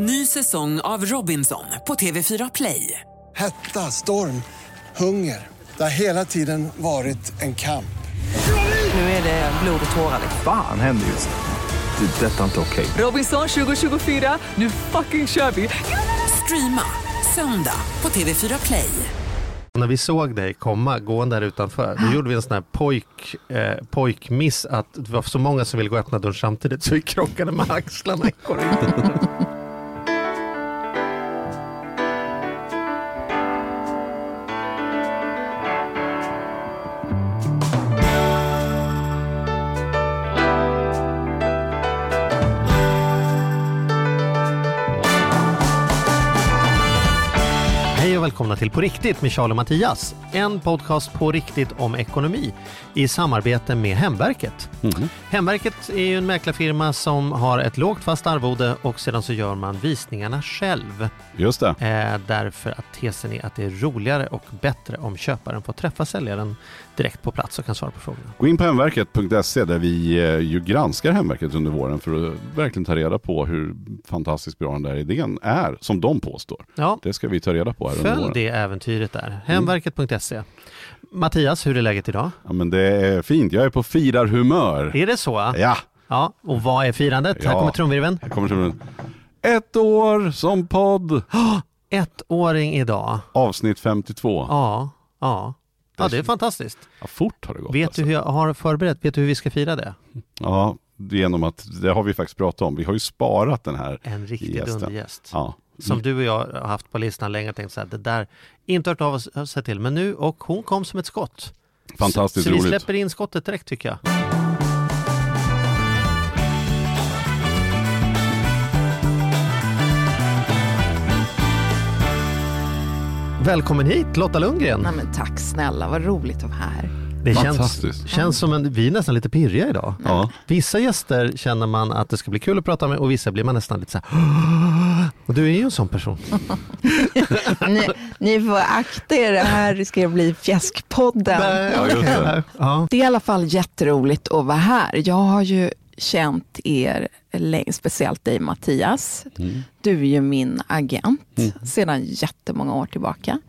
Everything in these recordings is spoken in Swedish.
Ny säsong av Robinson på TV4 Play. Hetta, storm, hunger. Det har hela tiden varit en kamp. Nu är det blod och tårar. Fan händer just nu. Det. är Detta är inte okej. Robinson 2024, nu fucking kör vi! Streama söndag på TV4 Play. När vi såg dig komma gående där utanför, då gjorde vi en sån här pojk, eh, pojkmiss att det var så många som ville gå och öppna dörren samtidigt så vi krockade med axlarna i korridoren. På riktigt med Charlie och Mattias. En podcast på riktigt om ekonomi i samarbete med Hemverket. Hemverket är ju en mäklarfirma som har ett lågt fast arvode och sedan så gör man visningarna själv. Just det. Eh, därför att tesen är att det är roligare och bättre om köparen får träffa säljaren direkt på plats och kan svara på frågorna. Gå in på hemverket.se där vi eh, ju granskar Hemverket under våren för att verkligen ta reda på hur fantastiskt bra den där idén är, som de påstår. Ja, Det ska vi ta reda på här under följ våren. det äventyret där. Hemverket.se. Mattias, hur är läget idag? Ja, men det är fint. Jag är på firarhumör. Är det så? Ja, Ja, och vad är firandet? Här Ja. kommer trumvirveln. här kommer trummen. Ett år som podd. Ettåring idag. Avsnitt 52. Ja, Ja, ja. Ja, det är fantastiskt. fort har det gått. Vet alltså. du hur jag har förberett? Vet du hur vi ska fira det? Ja, genom att, det har vi faktiskt pratat om. Vi har ju sparat den här En riktig dundergäst. Ja. Som du och jag har haft på listan länge och tänkt så här, det där, inte hört av oss sig till, men nu, och hon kom som ett skott. Fantastiskt så, så vi roligt. släpper in skottet direkt tycker jag. Välkommen hit Lotta Lundgren. Nej, men tack snälla, vad roligt att vara här. Det känns, Fantastiskt. känns som en, vi är nästan lite pirriga idag. Ja. Vissa gäster känner man att det ska bli kul att prata med och vissa blir man nästan lite så här. Och du är ju en sån person. Ni, ni får akta er, det här riskerar att bli Fjäskpodden. Ja, just det. Ja. Det är i alla fall jätteroligt att vara här. Jag har ju känt er speciellt dig Mattias. Mm. Du är ju min agent sedan jättemånga år tillbaka.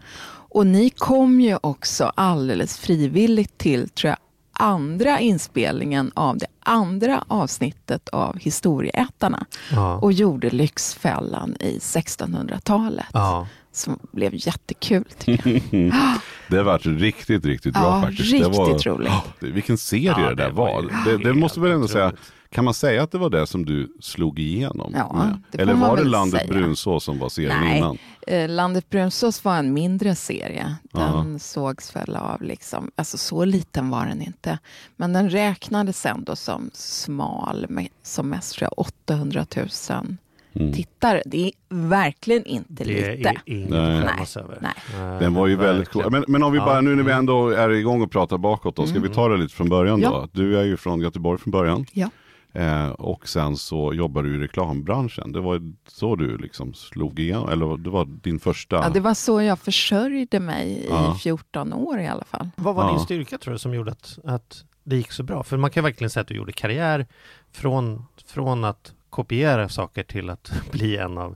Och ni kom ju också alldeles frivilligt till, tror jag, andra inspelningen av det andra avsnittet av Historieätarna Ja. och gjorde Lyxfällan i 1600-talet. Ja. Som blev jättekul tycker jag. Det har varit riktigt, riktigt bra Ja, faktiskt. riktigt det var, roligt. Det- vilken serie Ja, det där det var var. Det, det måste väl ändå säga. Kan man säga att det var det som du slog igenom Ja, med? det får Eller man var det Landet säga. Brunsås som var serien Nej, innan? eh, Landet Brunsås var en mindre serie. Den Ja. sågs väl av, liksom, alltså så liten var den inte. Men den räknades ändå som smal, med, som mest tror jag 800 000 Mm. tittare. Det är verkligen inte Det lite. är inget Nej. att Nej, över. nej. Eh, Den var ju väldigt cool. Men, men om vi Ja. bara, nu när vi ändå är igång och pratar bakåt då, ska vi ta det lite från början Ja. då? Du är ju från Göteborg från början. Ja. Eh, och sen så jobbar du i reklambranschen. Det var så du liksom slog igenom, eller det var din första... Ja, det var så jag försörjde mig Ja. i 14 år i alla fall. Vad var din Ja. styrka tror du som gjorde att, att det gick så bra? För man kan verkligen säga att du gjorde karriär från, från att kopiera saker till att bli en av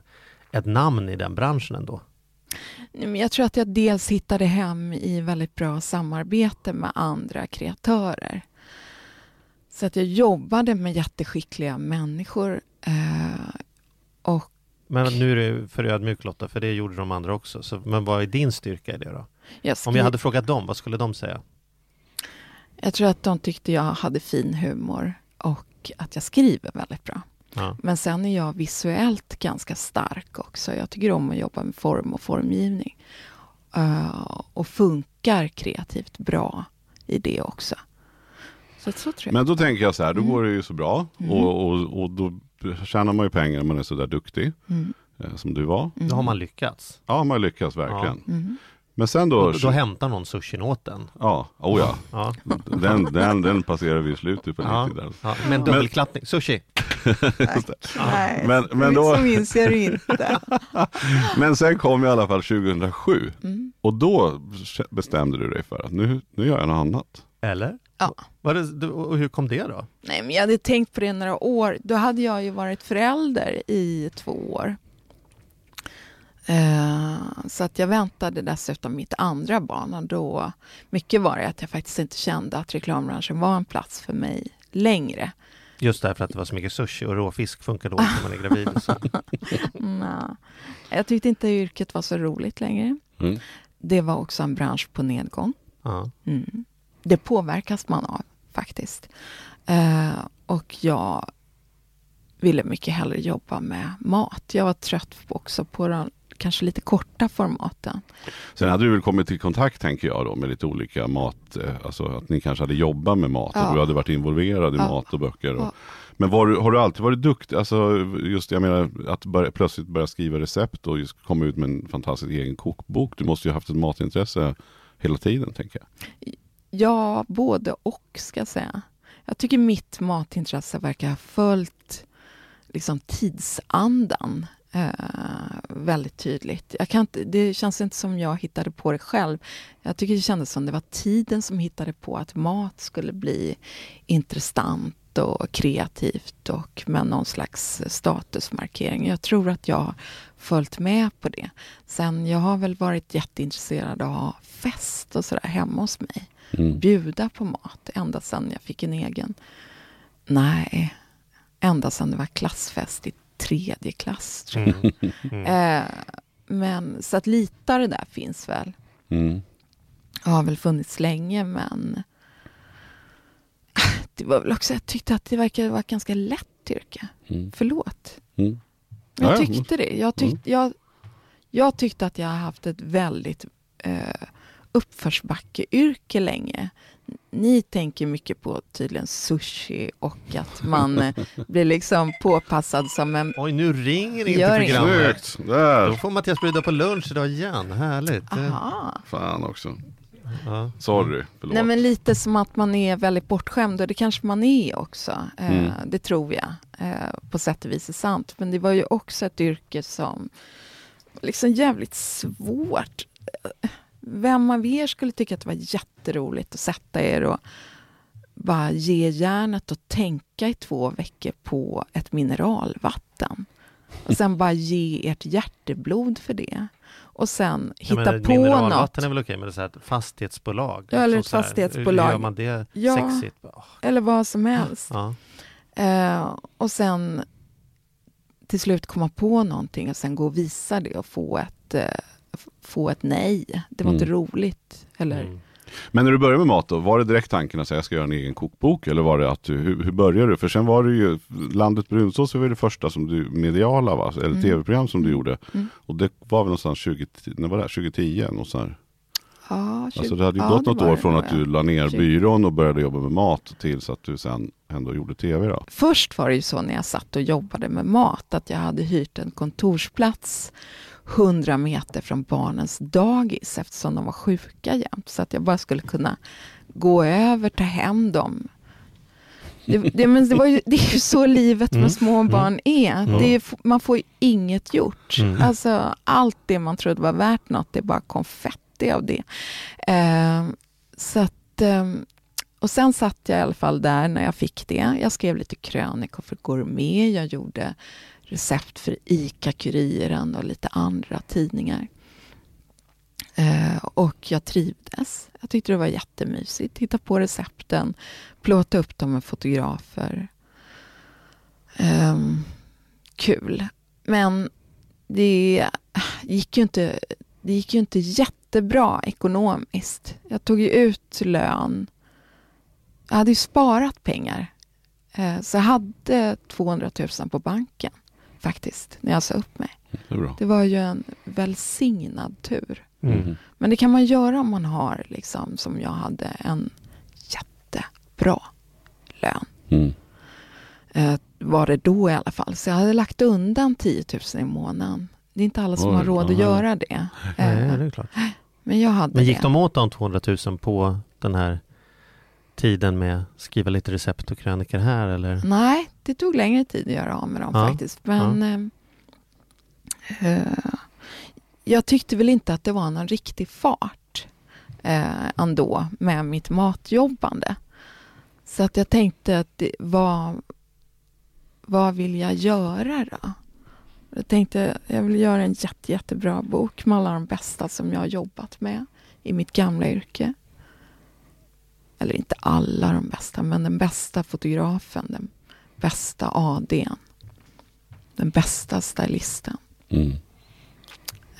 ett namn i den branschen ändå. Jag tror att jag dels hittade hem i väldigt bra samarbete med andra kreatörer. Så att jag jobbade med jätteskickliga människor. Eh, och Men nu är det för ödmjuk Lotta, för det gjorde de andra också. Så, men vad är din styrka i det då? jag, Om skri- jag hade frågat dem, vad skulle de säga? jag tror att de tyckte jag hade fin humor och att jag skriver väldigt bra. Ja. Men sen är jag visuellt ganska stark också. Jag tycker om att jobba med form och formgivning. Eh, och funkar kreativt bra i det också. Så, så tror jag. Men då tänker jag så här, då Mm. går det ju så bra och, och, och då tjänar man ju pengar när man är så där duktig Mm. eh, som du var. Då har man lyckats. Ja, man lyckas verkligen. Mm. Men sen då, Och då, då hämtar någon sushin åt den. ja, oh ja, Ja. den, den, den passerar vi i slutet på Ja. 90 där. Ja, med en dubbelklappning. Sushi. Nej, Men, men, då, så minns jag det inte. men sen kom i alla fall 2007 Mm. och då bestämde du dig för att nu, nu gör jag något annat. Eller? Ja. Det, och hur kom det då? Nej, men jag hade tänkt på det några år. Då hade jag ju varit förälder i två år. Eh, så att jag väntade dessutom mitt andra barn och då, mycket var det att jag faktiskt inte kände att reklambranschen var en plats för mig längre. Just därför att det var så mycket sushi och råfisk funkar dåligt när man är gravid. Nå. Jag tyckte inte yrket var så roligt längre. Mm. Det var också en bransch på nedgång. Mm. Det påverkas man av faktiskt. Eh, och jag ville mycket hellre jobba med mat. Jag var trött också på de kanske lite korta formaten. Sen hade du väl kommit i kontakt, tänker jag, då, med lite olika mat, eh, alltså att ni kanske hade jobbat med mat, Ja. och du hade varit involverad i Ja. mat och böcker. Och, Ja. Men var, har du alltid varit duktig, alltså just jag menar att börja, plötsligt börja skriva recept och just komma ut med en fantastisk egen kokbok. Du måste ju ha haft ett matintresse hela tiden, tänker jag. Ja, både och ska jag säga. Jag tycker mitt matintresse verkar ha följt liksom tidsandan eh, väldigt tydligt. Jag kan inte, det känns inte som jag hittade på det själv. Jag tycker det kändes som det var tiden som hittade på att mat skulle bli intressant och kreativt och med någon slags statusmarkering. Jag tror att jag har följt med på det. Sen jag har väl varit jätteintresserad av att ha fest och sådär hemma hos mig. Mm. Bjuda på mat ända sedan jag fick en egen. Nej, ända sedan det var klassfest i tredje klass. Tror jag. Mm. Mm. Eh, men så att lite av det där finns väl. Mm. Har väl funnits länge men det var väl också, jag tyckte att det verkade vara ett ganska lätt yrke. Mm. Förlåt. Mm. Jag Ja, ja. tyckte det. Jag, tyck, jag, jag tyckte att jag har haft ett väldigt eh, uppförsbackeyrke länge. Ni tänker mycket på tydligen sushi och att man eh, blir liksom påpassad som en... Oj, nu ringer det Gör inget. programmet. Snyggt! Då Där! får Mattias bjuda på lunch idag igen. Härligt. Aha. Fan också. Ja. Sorry, förlåt. Nej men lite som att man är väldigt bortskämd och det kanske man är också. Eh, Mm. Det tror jag eh, på sätt och vis är sant. Men det var ju också ett yrke som liksom jävligt svårt. Vem av er skulle tycka att det var jätteroligt att sätta er och bara ge järnet och tänka i två veckor på ett mineralvatten? Och sen bara ge ert hjärteblod för det. Och sen hitta menar, på mineralvatten något. är väl okej, men det är så här fastighetsbolag. Ja, eller liksom ett så här, fastighetsbolag. Hur gör man det Ja. sexigt? Åh, Eller vad som helst. Ja. Eh, och sen till slut komma på någonting och sen gå och visa det och få ett, f- få ett nej. Det var inte Mm. roligt. Eller, Mm. Men när du började med mat då, var det direkt tanken att säga jag ska göra en egen kokbok? Eller var det att du, hur, hur började du? För sen var det ju, Landet brunsås var det första som du, mediala va? Eller Mm. tv-program som du gjorde. Mm. Och det var väl någonstans 20, när var det? 2010? Någonstans. ja, tjugo- Alltså det hade ju ja, gått något år från att ja. du la ner byrån och började jobba med mat tills att du sen ändå gjorde tv då. Först var det ju så när jag satt och jobbade med mat att jag hade hyrt en kontorsplats 100 meter från barnens dagis eftersom de var sjuka jämt. Så att jag bara skulle kunna gå över, ta hem dem. Det, det, men det, var ju, det är ju så livet med Mm, små mm. barn är. Det är. Man får ju inget gjort. Mm. Alltså, allt det man trodde var värt något, det är bara konfetti av det. Eh, så att, ehm, och sen satt jag i alla fall där när jag fick det. Jag skrev lite krönikor för Gourmet. Jag gjorde recept för ICA-Kuriren och lite andra tidningar. Eh, och jag trivdes. Jag tyckte det var jättemysigt. Hitta på recepten, plåta upp dem med fotografer. Eh, kul. Men det gick ju inte, det gick ju inte jättebra ekonomiskt. Jag tog ju ut lön. Jag hade ju sparat pengar. Eh, Så jag hade 200 000 på banken faktiskt, när jag sa upp mig. Det. Det var ju en välsignad tur. Mm. Men det kan man göra om man har, liksom, som jag hade, en jättebra lön. Mm. Eh, var det då i alla fall. Så jag hade lagt undan 10 000 i månaden. Det är inte alla som Oj, har råd att ja. göra det. Nej, Eh, det är klart. Men jag hade Men gick det. de åt de 200 000 på den här tiden med skriva lite recept och krönikor här eller? Nej, det tog längre tid att göra av med dem Ja, faktiskt. Men eh, eh, jag tyckte väl inte att det var någon riktig fart eh, ändå med mitt matjobbande. Så att jag tänkte att det, vad, vad vill jag göra då? Jag tänkte jag vill göra en jätte, jättebra bok med alla de bästa som jag har jobbat med i mitt gamla yrke. Eller inte alla de bästa, men den bästa fotografen, den bästa ADn, den bästa stylisten. Mm.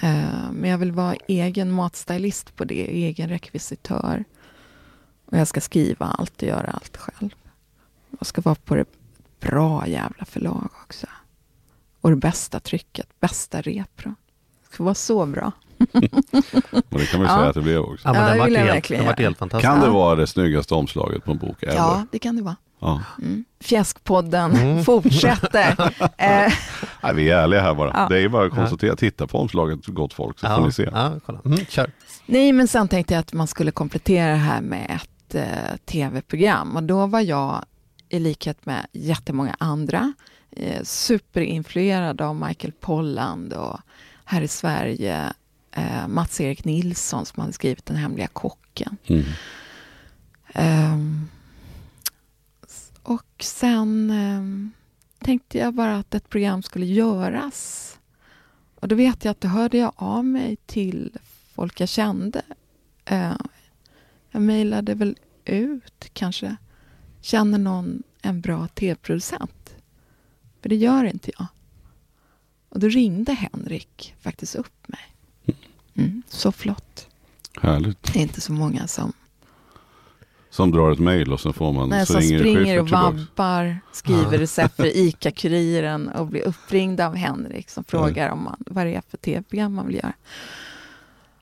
Eh, Men jag vill vara egen matstylist på det, egen rekvisitör. Och jag ska skriva allt och göra allt själv. Jag ska vara på det bra jävla förlag också. Och det bästa trycket, bästa repro. Det ska vara så bra. Och det kan man ju Ja. säga att det blev också. Ja, men Ja, den det vart vill jag helt, den vart göra. helt fantastisk. Kan det Ja. vara det snyggaste omslaget på en bok ever? Ja, det kan det vara. Ja. Mm. Fjäskpodden fortsätter. eh, Nej, vi är ärliga här bara. Ja. Det är bara att konstatera. Titta på omslaget gott folk så får Ja, ni se. ja, kolla. Mm, kör. nej, men sen tänkte jag att man skulle komplettera det här med ett eh, tv-program. Och då var jag, i likhet med jättemånga andra, eh, superinfluerad av Michael Polland och här i Sverige eh, Mats-Erik Nilsson som hade skrivit Den hemliga kocken. Mm. S- och sen ehm, tänkte jag bara att ett program skulle göras. Och då vet jag att då hörde jag av mig till folk jag kände. Eh, jag mejlade väl ut kanske. Känner någon en bra tv-producent? För det gör inte jag. Och då ringde Henrik faktiskt upp mig. Mm, så flott. Härligt. Det är inte så många som Som drar ett mejl och sen får man Nej, så som ringer springer och vabbar, skriver recept för ICA-Kuriren och blir uppringd av Henrik som frågar om man, vad det är för tv-program man vill göra.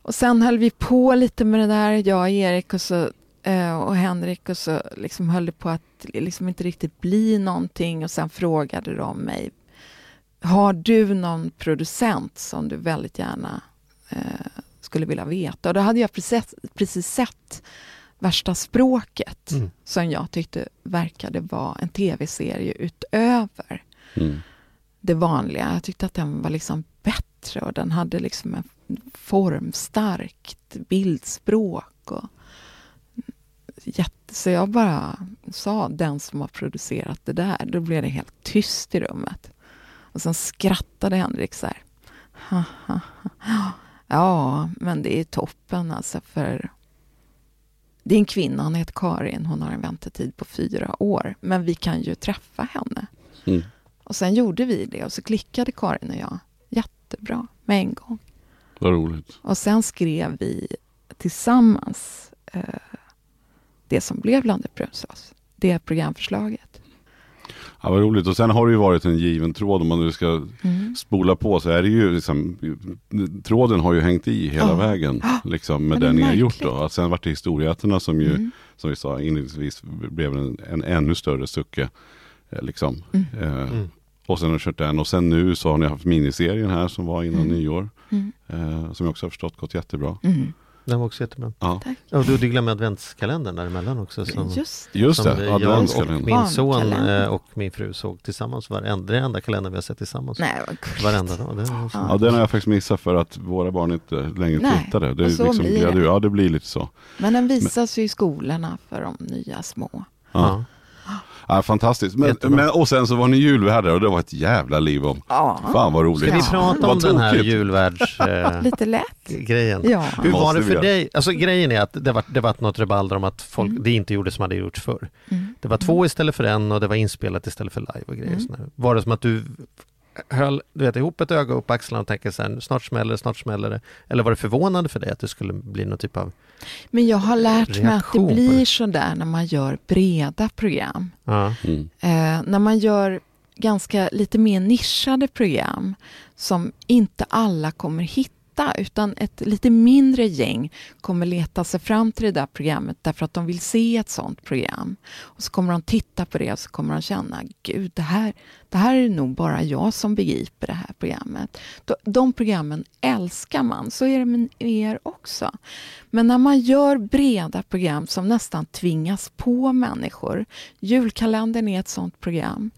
Och sen höll vi på lite med det där, jag och Erik och, så, eh, och Henrik och så liksom höll det på att liksom inte riktigt bli någonting och sen frågade de mig Har du någon producent som du väldigt gärna skulle vilja veta? Och då hade jag precis, precis sett Värsta språket Mm. som jag tyckte verkade vara en tv-serie utöver Mm. det vanliga. Jag tyckte att den var liksom bättre och den hade liksom en formstarkt bildspråk. Och jätte, så jag bara sa den som har producerat det där. Då blev det helt tyst i rummet. Och sen skrattade Henrik så här. "Ha, ha, ha. Ja, men det är toppen alltså för det är en kvinna, hon heter Karin. Hon har en väntetid på fyra år. Men vi kan ju träffa henne. Mm. Och sen gjorde vi det och så klickade Karin och jag jättebra med en gång. Vad roligt. Och sen skrev vi tillsammans eh, det som blev Landet Brunnsås. Det programförslaget. Ja, vad roligt. Och sen har det ju varit en given tråd om man nu ska Mm. spola på så är det ju liksom Tråden har ju hängt i hela Ja. vägen liksom med det ni har gjort då. Att sen vart det historieätarna som ju Mm. som vi sa inledningsvis blev en, en ännu större sucke. Eh, liksom. Mm. Eh, Mm. Och sen har ni kört den och sen nu så har ni haft miniserien här som var innan Mm. nyår. Mm. Eh, som jag också har förstått gått jättebra. Den var också jättebra. Ja. Tack. Och du, du glömmer adventskalendern däremellan också. Som, Just Just som det, jag och adventskalendern. min son eh, och min fru såg tillsammans. Varenda, det enda kalender vi har sett tillsammans. Nej, vad gulligt. Varenda dag. Så. Ja. Ja den har jag faktiskt missat för att våra barn inte längre Nej, tittade. Det är och så liksom, blir det. Ja det blir lite så. Men den visas ju i skolorna för de nya små. Ja. Ja. Fantastiskt. Men, men, och sen så var ni julvärdar och det var ett jävla liv om. Ja, Fan vad roligt. Ska vi prata om den här julvärdsgrejen? Eh, lite lätt. grejen? Ja. Hur var det för dig? Alltså grejen är att det var, det var något rabalder om att folk, Mm. det inte gjordes som hade gjorts förr. Mm. Det var två istället för en och det var inspelat istället för live och grejer. Mm. Var det som att du höll du vet, ihop ett öga upp axlarna och tänkte så här, snart smäller det, snart smäller det. Eller var det förvånande för dig att det skulle bli någon typ av... Men jag har lärt mig att det blir så där när man gör breda program. Ja. Mm. Eh, när man gör ganska lite mer nischade program som inte alla kommer hitta utan ett lite mindre gäng kommer leta sig fram till det där programmet därför att de vill se ett sånt program. Och så kommer de titta på det och så kommer de känna, gud det här, det här är nog bara jag som begriper det här programmet. De, de programmen älskar man, så är det med er också. Men när man gör breda program som nästan tvingas på människor. Julkalendern är ett sånt program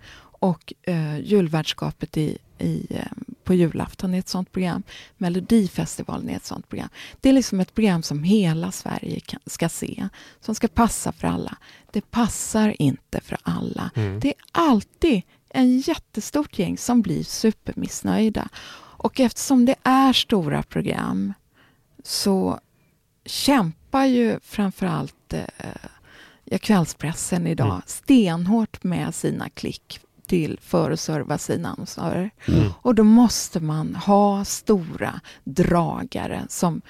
och eh, julvärdskapet i, i, eh, på julafton är ett sånt program. Melodifestivalen är ett sånt program. Det är liksom ett program som hela Sverige kan, ska se, som ska passa för alla. Det passar inte för alla. Mm. Det är alltid en jättestort gäng som blir supermissnöjda. Och eftersom det är stora program så kämpar ju framförallt eh, ja, kvällspressen idag Mm. stenhårt med sina klick till för att serva sina annonsörer. Mm. Och då måste man ha stora dragare som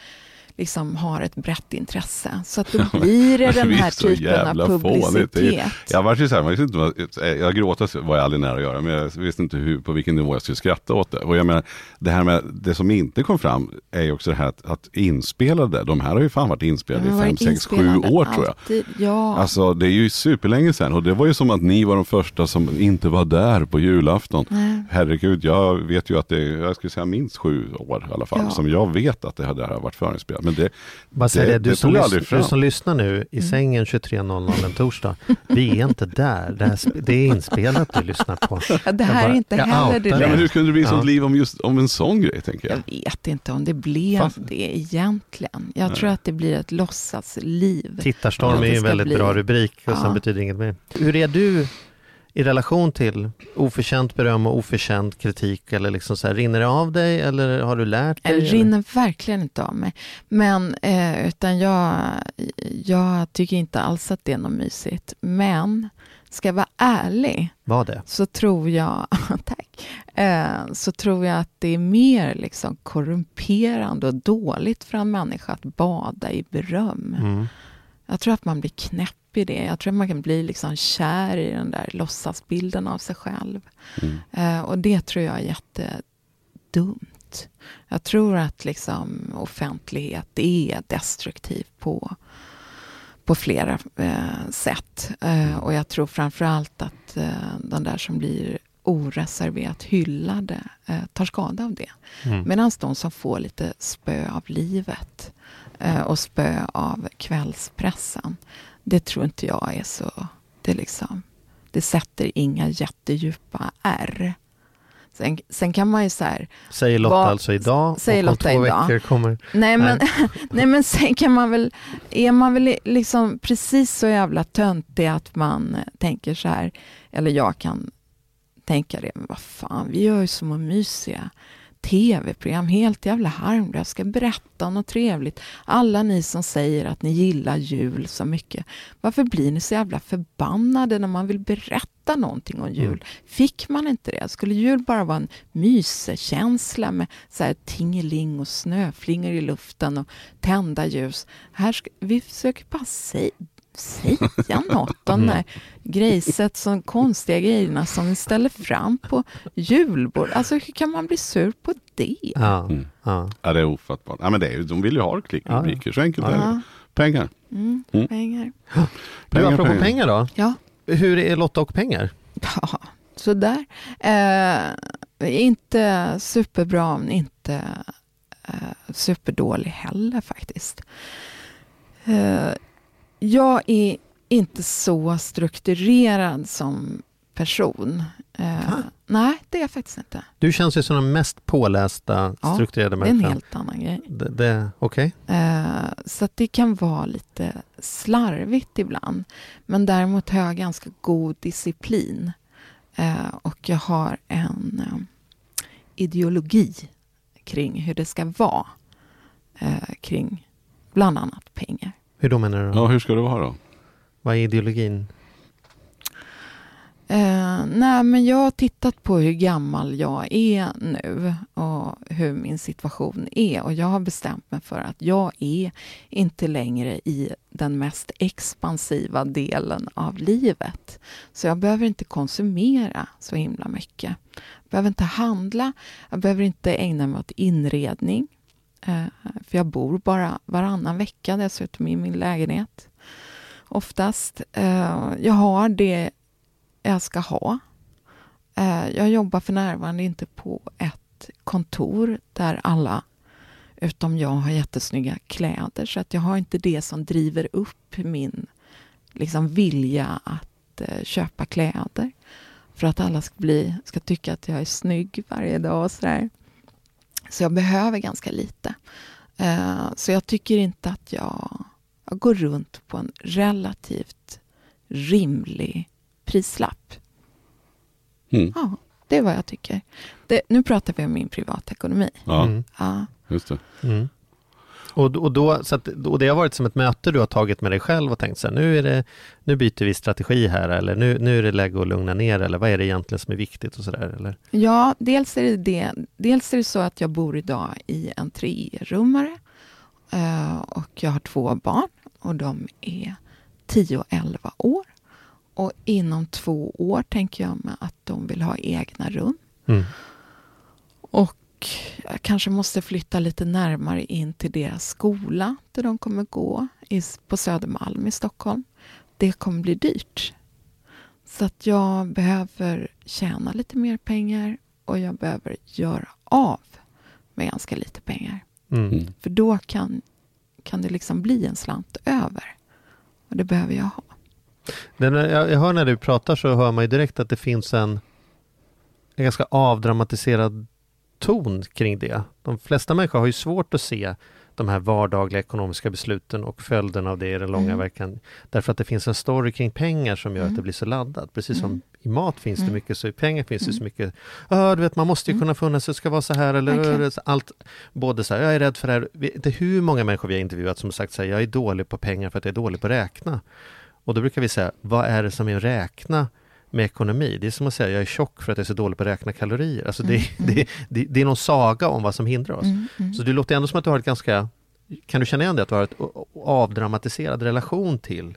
liksom har ett brett intresse. Så att då blir det den här typen av fånigt. Publicitet. Jag var ju så här, man visste inte, vad- jag gråta var jag aldrig nära att göra, men jag visste inte hur, på vilken nivå jag skulle skratta åt det. Och jag menar, det här med, det som inte kom fram är ju också det här att, att inspelade, de här har ju fan varit inspelade i fem, sex, sju år tror jag. alltid. Ja, Alltså det är ju superlänge sedan och det var ju som att ni var de första som inte var där på julafton. Nej. Herregud, jag vet ju att det är, jag skulle säga minst sju år i alla fall, Ja. som jag vet att det här har varit förinspelat. Men det, Bara Det- det, du, det som lys- du som lyssnar nu i sängen 23.00 en torsdag. Vi är inte där. Det, här, det är inspelat du lyssnar på. ja, det här bara- är inte heller det ja, men hur kunde det bli Ja. sånt liv om, just, om en sån grej tänker jag? Jag vet inte om det blev Fast- det egentligen. Jag tror att det blir ett låtsasliv. Tittarstorm Ja, är ju en väldigt bli- bra rubrik och sen Ja. betyder inget mer. Hur är du i relation till oförtjänt beröm och oförtjänt kritik? Eller liksom så här, rinner det av dig eller har du lärt Det dig? eller? rinner verkligen inte av mig. Men eh, utan jag, jag tycker inte alls att det är något mysigt. Men ska jag vara ärlig Var det? så tror jag, tack, eh, så tror jag att det är mer liksom korrumperande och dåligt för en människa att bada i beröm. Mm. Jag tror att man blir knäpp i det. Jag tror att man kan bli liksom kär i den där låtsasbilden av sig själv. Mm. Eh, och det tror jag är jättedumt. Jag tror att liksom offentlighet är destruktiv på, på flera eh, sätt. Eh, och jag tror framför allt att eh, de där som blir oreserverat hyllade eh, tar skada av det. Mm. Medan de som får lite spö av livet eh, och spö av kvällspressen, det tror inte jag är så... Det, liksom, det sätter inga jättedjupa ärr. Sen, sen kan man ju så här, Säger Lotta Vad- alltså idag säger och om Lotta två idag. veckor kommer... Nej men, nej men sen kan man väl, är man väl liksom precis så jävla töntig att man eh, tänker så här, eller jag kan tänka det, men vad fan, vi gör ju små mysiga tv-program, helt jävla harmlösa, jag ska berätta något trevligt. Alla ni som säger att ni gillar jul så mycket, varför blir ni så jävla förbannade när man vill berätta någonting om jul? Mm. Fick man inte det? Skulle jul bara vara en mysekänsla med så här tingeling och snöflingor i luften och tända ljus? Här ska, vi försöker bara säga säga något om Mm. de grejset, som konstiga grejerna som vi ställer fram på julbord. Alltså hur kan man bli sur på det? Ja, Mm. ja. Ja, det är ofattbart. Ja, men det är, de vill ju ha klickrubriker, så enkelt är det. Ja, Pengar. mm, Mm. pengar. Du, Pengar, apropå pengar. pengar då. Ja, Hur är Lotta och pengar? ja sådär. Eh, inte superbra, men inte eh, superdålig heller faktiskt. Eh, jag är inte så strukturerad som person. Va? nej, det är jag faktiskt inte. Du känns ju som den mest pålästa, Ja, strukturerade Det är en människan. helt annan grej. Det, det, Okej. Eh, så det kan vara lite slarvigt ibland. Men däremot har jag ganska god disciplin. Eh, och jag har en ideologi kring hur det ska vara. Kring bland annat pengar. Hur då menar du? Då? Ja, hur ska det vara då? Vad är ideologin? Eh, nej, men jag har tittat på hur gammal jag är nu och hur min situation är. Och jag har bestämt mig för att jag är inte längre i den mest expansiva delen av livet. Så jag behöver inte konsumera så himla mycket. Jag behöver inte handla, jag behöver inte ägna mig åt inredning. Eh, för jag bor bara varannan vecka dessutom i min lägenhet. Oftast. Eh, jag har det jag ska ha. Eh, jag jobbar för närvarande inte på ett kontor där alla utom jag har jättesnygga kläder. Så att jag har inte det som driver upp min liksom, vilja att köpa kläder. För att alla ska, bli, ska tycka att jag är snygg varje dag och sådär. Så jag behöver ganska lite. Eh, så jag tycker inte att jag, jag går runt på en relativt rimlig prislapp. Mm. Ja, det är vad jag tycker. Det, nu pratar vi om min privatekonomi. Ja, Mm. Ja. just det. Mm. Och, och, då, så att, och det har varit som ett möte du har tagit med dig själv och tänkt så här, nu, är det, nu byter vi strategi här eller nu, nu är det läge att lugna ner eller vad är det egentligen som är viktigt och sådär eller? Ja, dels är, det det. dels är det så att jag bor idag i en trerummare eh, och jag har två barn och de är 10 och 11 år. Och inom två år tänker jag mig att de vill ha egna rum. Mm. Och jag kanske måste flytta lite närmare in till deras skola där de kommer gå i, på Södermalm i Stockholm. Det kommer bli dyrt. Så att jag behöver tjäna lite mer pengar och jag behöver göra av med ganska lite pengar. Mm. Mm. För då kan, kan det liksom bli en slant över. Och det behöver jag ha. Jag hör när du pratar så hör man ju direkt att det finns en, en ganska avdramatiserad ton kring det. De flesta människor har ju svårt att se de här vardagliga ekonomiska besluten och följderna av det i den långa Mm. verkan. Därför att det finns en story kring pengar som gör att Mm. det blir så laddat. Precis som Mm. i mat finns det Mm. mycket, så i pengar finns det så Mm. mycket. Ja, du vet, man måste ju Mm. kunna få så det ska vara så här eller Verkligen. allt. Både så här, jag är rädd för det här. Det är hur många människor vi har intervjuat som sagt så här, jag är dålig på pengar för att jag är dålig på att räkna. Och då brukar vi säga, vad är det som är att räkna med ekonomi? Det är som att säga, jag är tjock för att jag är så dålig på att räkna kalorier. Alltså det, Mm, det, det, det är någon saga om vad som hindrar oss. Mm, mm. Så det låter ändå som att du har ett ganska, kan du känna igen det, att du har ett avdramatiserad relation till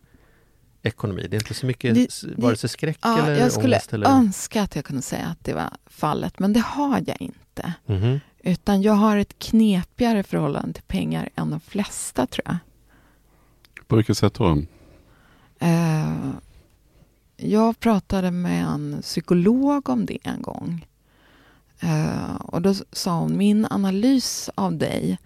ekonomi? Det är inte så mycket Det- vare sig skräck Ja, eller jag skulle ångest? Eller... önska att jag kunde säga att det var fallet, men det har jag inte. Mhm. Utan jag har ett knepigare förhållande till pengar än de flesta, tror jag. På vilket sätt då? Eh, jag pratade med en psykolog om det en gång. Eh, och då sa hon, min analys av dig,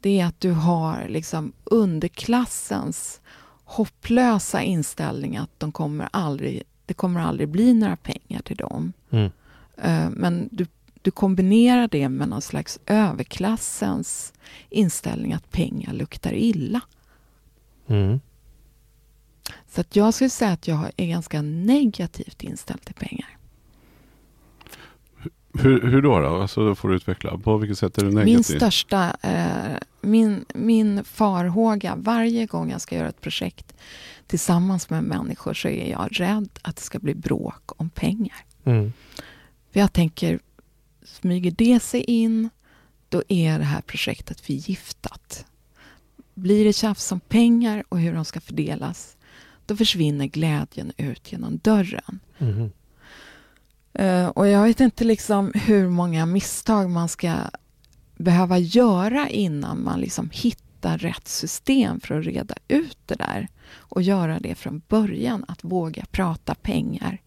det är att du har liksom underklassens hopplösa inställning att de kommer aldrig, det kommer aldrig bli några pengar till dem. Mm. Eh, Men du, du kombinerar det med någon slags överklassens inställning att pengar luktar illa. Mm. Så att jag skulle säga att jag är ganska negativt inställd till pengar. Hur, hur då? då? Alltså, då får du utveckla. På vilket sätt är du negativ? Min största, eh, min, min farhåga varje gång jag ska göra ett projekt tillsammans med människor så är jag rädd att det ska bli bråk om pengar. Mm. För jag tänker, smyger det sig in, då är det här projektet förgiftat. Blir det tjafs om pengar och hur de ska fördelas, då försvinner glädjen ut genom dörren. Mhm. Eh, och jag vet inte liksom hur många misstag man ska behöva göra innan man liksom hittar rätt system för att reda ut det där. Och göra det från början, att våga prata pengar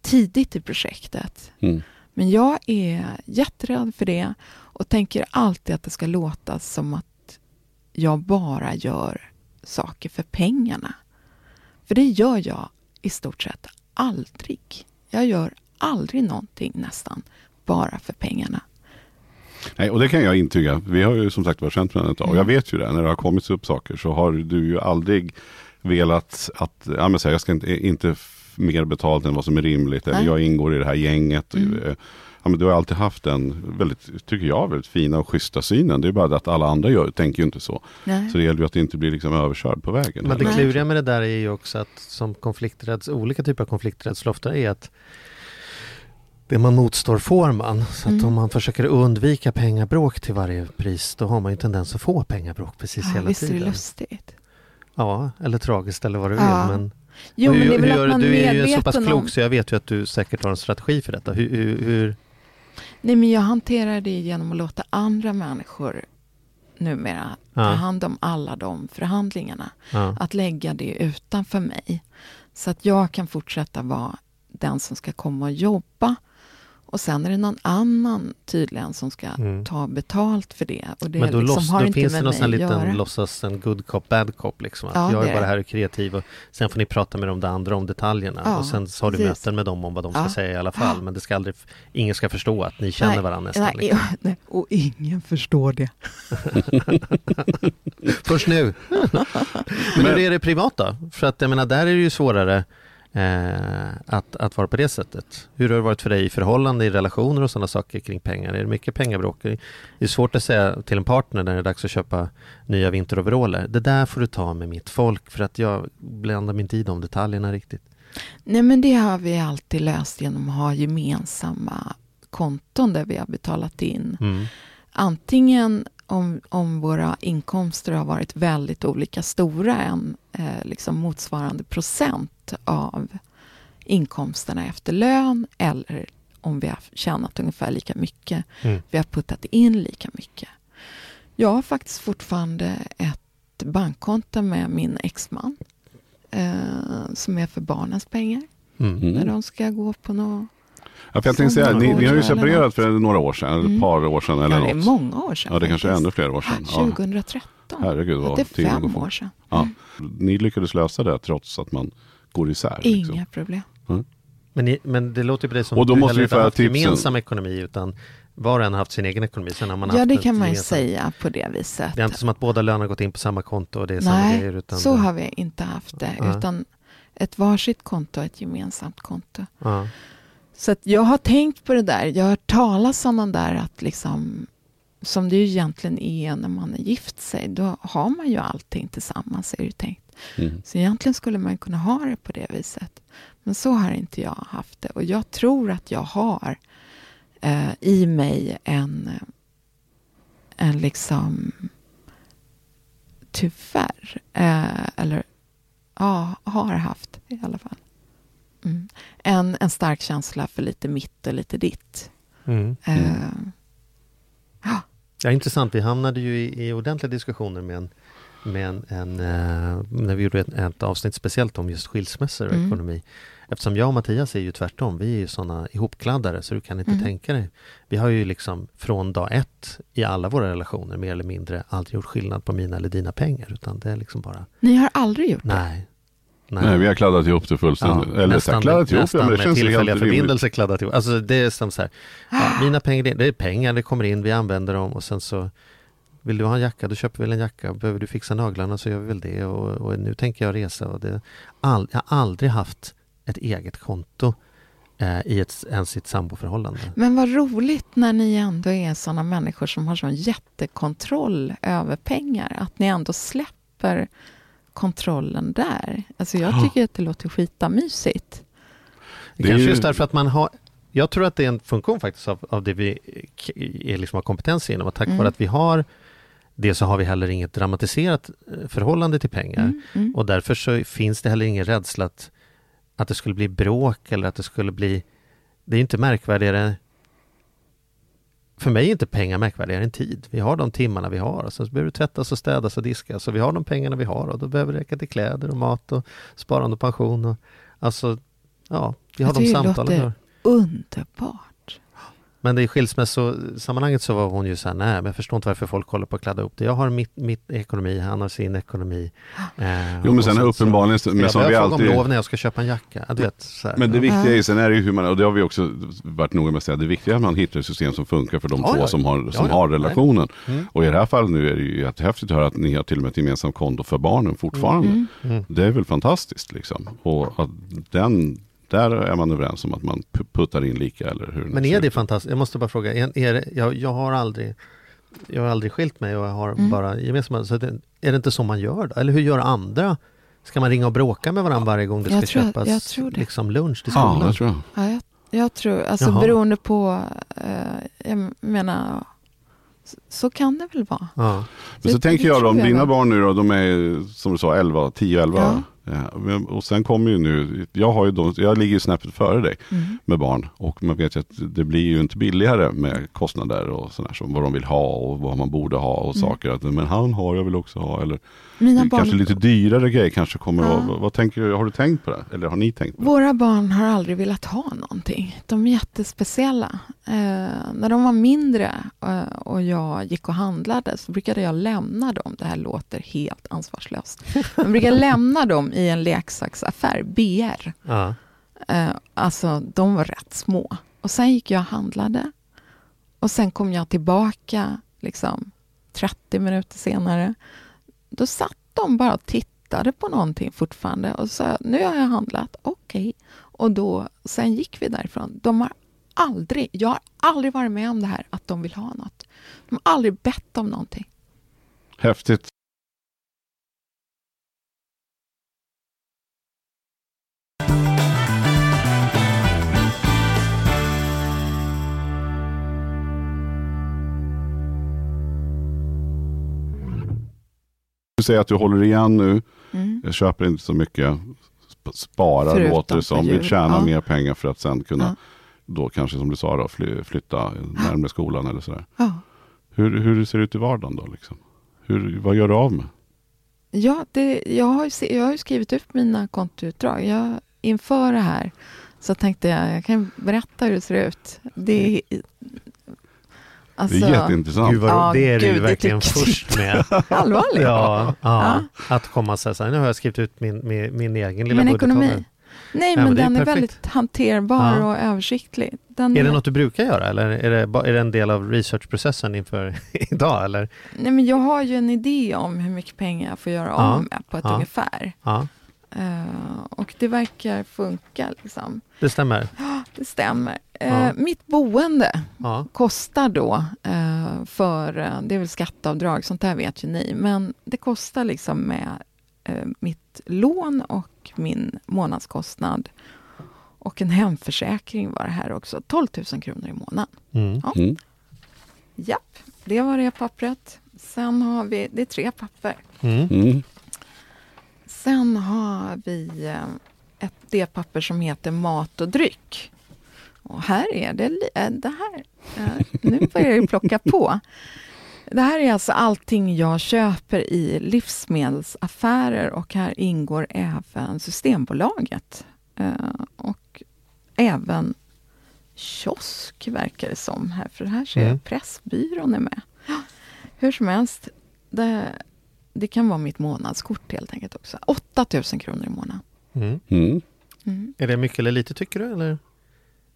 tidigt i projektet. Mm. Men jag är jätterädd för det och tänker alltid att det ska låta som att jag bara gör saker för pengarna. För det gör jag i stort sett aldrig. Jag gör aldrig någonting nästan bara för pengarna. Nej, och det kan jag intyga. Vi har ju som sagt varit känt varandra ett tag. Och jag vet ju det, när det har kommit upp saker så har du ju aldrig velat att, ja men så här, jag ska inte, inte mer betalt än vad som är rimligt. Eller Nej. jag ingår i det här gänget. Mm. Ja, men du har alltid haft den väldigt, tycker jag, väldigt fina och schyssta synen. Det är bara det att alla andra gör, tänker ju inte så. Nej. Så det gäller ju att inte bli liksom överkörd på vägen. Men det kluriga med det där är ju också att som konflikträds, olika typer av konflikträdsla ofta är att det man motstår får man. Så att Mm. om man försöker undvika pengabråk till varje pris då har man ju tendens att få pengabråk precis Ja, hela visst är det tiden. lustigt. Ja, eller tragiskt eller vad du Ja. vill. Men, Jo, men det är väl hur att man du är ju så pass klok om... så jag vet ju att du säkert har en strategi för detta. Hur, hur, hur Nej, men jag hanterar det genom att låta andra människor numera ta Ja. hand om alla de förhandlingarna. ja. Att lägga det utanför mig. Så att jag kan fortsätta vara den som ska komma och jobba. Och sen är det någon annan tydligen som ska Mm. ta betalt för det. Och det Men då, liksom loss, har då inte finns det någon sån liten göra. låtsas en good cop, bad cop liksom. Att Ja, jag är bara det. här och kreativ och sen får ni prata med de där andra om detaljerna. Ja, och sen så har du precis. möten med dem om vad de ska Ja. säga i alla fall. Men det ska aldrig, ingen ska förstå att ni känner Nej, varandra nästan. Nej, liksom. nej, och ingen förstår det. Först nu. Men hur är det privat då? För att jag menar, där är det ju svårare. Eh, att, att vara på det sättet. Hur har det varit för dig i förhållande, i relationer och sådana saker kring pengar? Är det mycket pengabråk? Det är svårt att säga till en partner när det är dags att köpa nya vinteroveraller. Det där får du ta med mitt folk för att jag blandar mig inte i de detaljerna riktigt. Nej men det har vi alltid löst genom att ha gemensamma konton där vi har betalat in. Mm. Antingen om, om våra inkomster har varit väldigt olika stora, en eh, liksom motsvarande procent av inkomsterna efter lön eller om vi har tjänat ungefär lika mycket. Mm. Vi har puttat in lika mycket. Jag har faktiskt fortfarande ett bankkonto med min exman eh, som är för barnens pengar. Mm. När de ska gå på något... Ja, för jag tänkte säga, ni, ni har ju separerat för några år sedan, eller ett Mm. par år sedan eller Ja, det är något. många år sedan. Ja, det kanske är ännu fler år sedan. Ja, Ja. 2013. Herregud vad det är fem år sedan. Ja. Ni lyckades lösa det trots att man går isär. liksom. Inga problem. Men, ni, men det låter på dig som Och då du måste inte få haft tipsen. gemensam ekonomi utan var och en har haft sin egen ekonomi. Sen har man Ja, haft det kan man ju säga på det viset. Det är inte som att båda lönerna har gått in på samma konto och det är samma Nej, grejer. Utan så det, har vi inte haft det. Ja. Utan ett varsitt konto och ett gemensamt konto. ja. Så jag har tänkt på det där. Jag har hört talas om den där att liksom som det ju egentligen är när man är gift sig. Då har man ju allting tillsammans är det tänkt. Mm. Så egentligen skulle man kunna ha det på det viset. Men så har inte jag haft det. Och jag tror att jag har eh, i mig en, en liksom tyvärr, eh, eller ja, har haft i alla fall. Mm. En, en stark känsla för lite mitt och lite ditt. Mm. Eh, Ja, intressant. Vi hamnade ju i, i ordentliga diskussioner med en, med en, en eh, när vi gjorde ett, ett avsnitt speciellt om just skilsmässor och Mm. ekonomi. Eftersom jag och Mattias är ju tvärtom. Vi är ju sådana ihopkladdare så du kan inte Mm. tänka dig. Vi har ju liksom från dag ett i alla våra relationer mer eller mindre aldrig gjort skillnad på mina eller dina pengar. Utan det är liksom bara, ni har aldrig gjort det? nej. Nej, vi har kladdat ihop det fullständigt. Eller nästan, kladdat ihop det, nästan men det med känns helt tillfälliga rimligt. förbindelser kladdat ihop. Alltså det är som så här, ja, mina pengar, det, är pengar, det kommer in, vi använder dem och sen så vill du ha en jacka, då köper vi väl en jacka. Behöver du fixa naglarna så gör vi väl det. Och, och nu tänker jag resa. Och det, all, jag har aldrig haft ett eget konto eh, i ett, ens i ett samboförhållande. Men vad roligt när ni ändå är sådana människor som har sån jättekontroll över pengar. Att ni ändå släpper kontrollen där. Alltså jag tycker att det låter skitamysigt. Det Det är kanske ju- just därför att man har jag tror att det är en funktion faktiskt av, av det vi är liksom har kompetens inom. Och tack Mm. vare att vi har det så har vi heller inget dramatiserat eh, förhållande till pengar. Mm, mm. Och därför så finns det heller ingen rädsla att, att det skulle bli bråk eller att det skulle bli... Det är inte märkvärdigare... För mig är inte pengar märkvärdigare än tid. Vi har de timmarna vi har och sen behöver det tvättas och städas och diskas. Och vi har de pengarna vi har och då behöver det räcka till kläder och mat och sparande och pension. Och, alltså, ja, vi har de det samtalen vi låter-. Underbart. Men i skilsmässosammanhanget så var hon ju så här, nej men jag förstår inte varför folk håller på att kladda ihop det. Jag har mitt, mitt ekonomi, han har sin ekonomi. Eh, Jo men sen så- uppenbarligen, så- men jag som vi alltid... om lov när jag ska köpa en jacka. Ja, Du vet, så här. Men det viktiga är sen är det ju hur man, och det har vi också varit noga med att säga, det viktiga är att man hittar ett system som funkar för de Ja, två ja. som har, som ja. har relationen. Mm. Och i det här fallet nu är det ju jättehäftigt att höra att ni har till och med ett gemensamt konto för barnen fortfarande. Mm. Mm. Det är väl fantastiskt liksom. Och att den, där är man överens om att man pu- puttar in lika eller hur Men är det fantastiskt? Jag måste bara fråga, är, är det, jag, jag har aldrig jag har aldrig skilt mig och jag har Mm. bara gemensamma, så det, är det inte så man gör då? Eller hur gör andra? Ska man ringa och bråka med varandra varje gång det ska Jag tror- köpas jag tror det. liksom lunch till Ja, skolan? det tror jag. Ja, jag, jag tror, alltså Jaha. beroende på, eh, jag menar, så, så kan det väl vara. Ja. Men så Det- tänker jag då, om jag dina väl. barn nu då, de är som du sa 11, 10, 11. Ja. Ja, men- och sen kommer ju nu, jag har ju då, jag ligger ju snäppet före dig Mm. med barn. Och man vet ju att det blir ju inte billigare med kostnader och sådär som vad de vill ha och vad man borde ha och Mm. saker. Att, men han har, jag vill också ha. Eller Mina barn, kanske lite dyrare grejer kanske kommer Ja. att, vad, vad tänker du, har du tänkt på det? Eller har ni tänkt på det? Våra barn har aldrig velat ha någonting. De är jättespeciella. Eh, när de var mindre eh, och jag gick och handlade så brukade jag lämna dem. Det här låter helt ansvarslöst. Jag brukade lämna dem i en leksaksaffär, BR. Ja. Eh, alltså, de var rätt små. Och sen gick jag och handlade. Och sen kom jag tillbaka liksom 30 minuter senare. Då satt de bara och tittade på någonting fortfarande och sa nu har jag handlat, okej. Och då, sen gick vi därifrån. De har aldrig, jag har aldrig varit med om det här att de vill ha något. De har aldrig bett om någonting. Häftigt. Du säger att du håller igen nu. Mm. Jag köper inte så mycket. Sp- Sparar Förutom låter det som. Vill tjäna Ja. mer pengar för att sen kunna, Ja. Då kanske som du sa, då, fly, flytta närmare skolan eller sådär. Ja. Hur, hur ser det ut i vardagen då? Liksom? Hur, vad gör du av med? Ja, det, jag, har jag har skrivit upp mina kontoutdrag. Jag, inför det här så tänkte jag, jag kan berätta hur det ser ut. Det är... Alltså, det är jätteintressant. Gud vad, Ja, det är du gud, det verkligen först med. allvarligt. Ja, ja, Ja. att komma och säga så här, nu har jag skrivit ut min, min, min egen lilla Men budget. ekonomi? Nej, men men är den är perfekt. väldigt hanterbar Ja. och översiktlig. Den Är det något du brukar göra eller är det, är det en del av researchprocessen inför idag? Eller? Nej, men jag har ju en idé om hur mycket pengar jag får göra Ja. av med på ett Ja. ungefär. Ja, Eh, och det verkar funka. Liksom. det stämmer. Det stämmer. Ja. Mitt boende Ja. kostar då eh, för, det är väl skatteavdrag, sånt där vet ju ni, men det kostar liksom med mitt lån och min månadskostnad och en hemförsäkring var det här också, 12 000 kronor i månaden. Mm. Ja. Mm. Japp, det var det pappret. Sen har vi, det är tre papper. Mm. Mm. Sen har vi eh, ett D-papper som heter mat och dryck. Och här är det, äh, det här, eh, nu börjar det plocka på. Det här är alltså allting jag köper i livsmedelsaffärer och här ingår även Systembolaget. Eh, och även kiosk verkar det som här, för här ser jag Mm. Pressbyrån är med. Hur som helst, det, det kan vara mitt månadskort helt enkelt också. 8000 kronor i månaden. Mm. Mm. Mm. Är det mycket eller lite tycker du? Eller?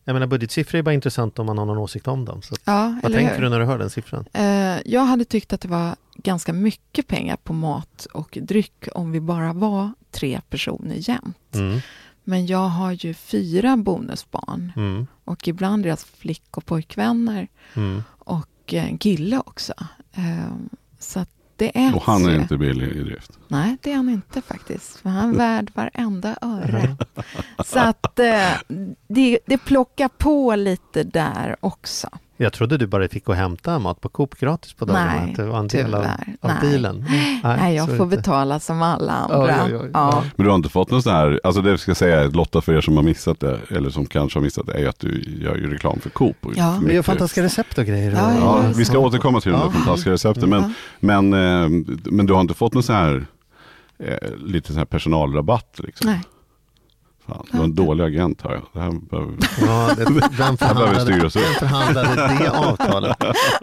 Jag menar budgetsiffror är bara intressant om man har någon åsikt om dem. Så Ja, vad tänker hur? du när du hör den siffran? Eh, jag hade tyckt att det var ganska mycket pengar på mat och dryck om vi bara var tre personer jämt. Mm. Men jag har ju fyra bonusbarn Mm. och ibland deras flick och pojkvänner Mm. och en kille också. Eh, så det är Och han är inte billig i drift. Nej, det är han inte faktiskt. För han är värd varenda öre. Så att eh, det, det plockar på lite där också. Jag trodde du bara fick gå och hämta mat på Coop gratis på dagarna. Nej, det var en del av, av Nej. dealen. Nej, jag så är får inte. betala som alla andra. Oj, oj, oj. Ja. Men du har inte fått någon sån här, alltså det ska jag säga Lotta för er som har missat det, eller som kanske har missat det, är ju att du gör ju reklam för Coop. Och Ja. Vi gör fantastiska recept och grejer. Ja, ja, vi ska återkomma till de där Ja. fantastiska recepten. Men, Ja. men, eh, men du har inte fått någon sån här, eh, lite sån här personalrabatt liksom? Nej. Fan, du var en dålig agent här. Det här behöver... Ja, det, behöver förhandlade, styras upp. vem förhandlade det avtalet?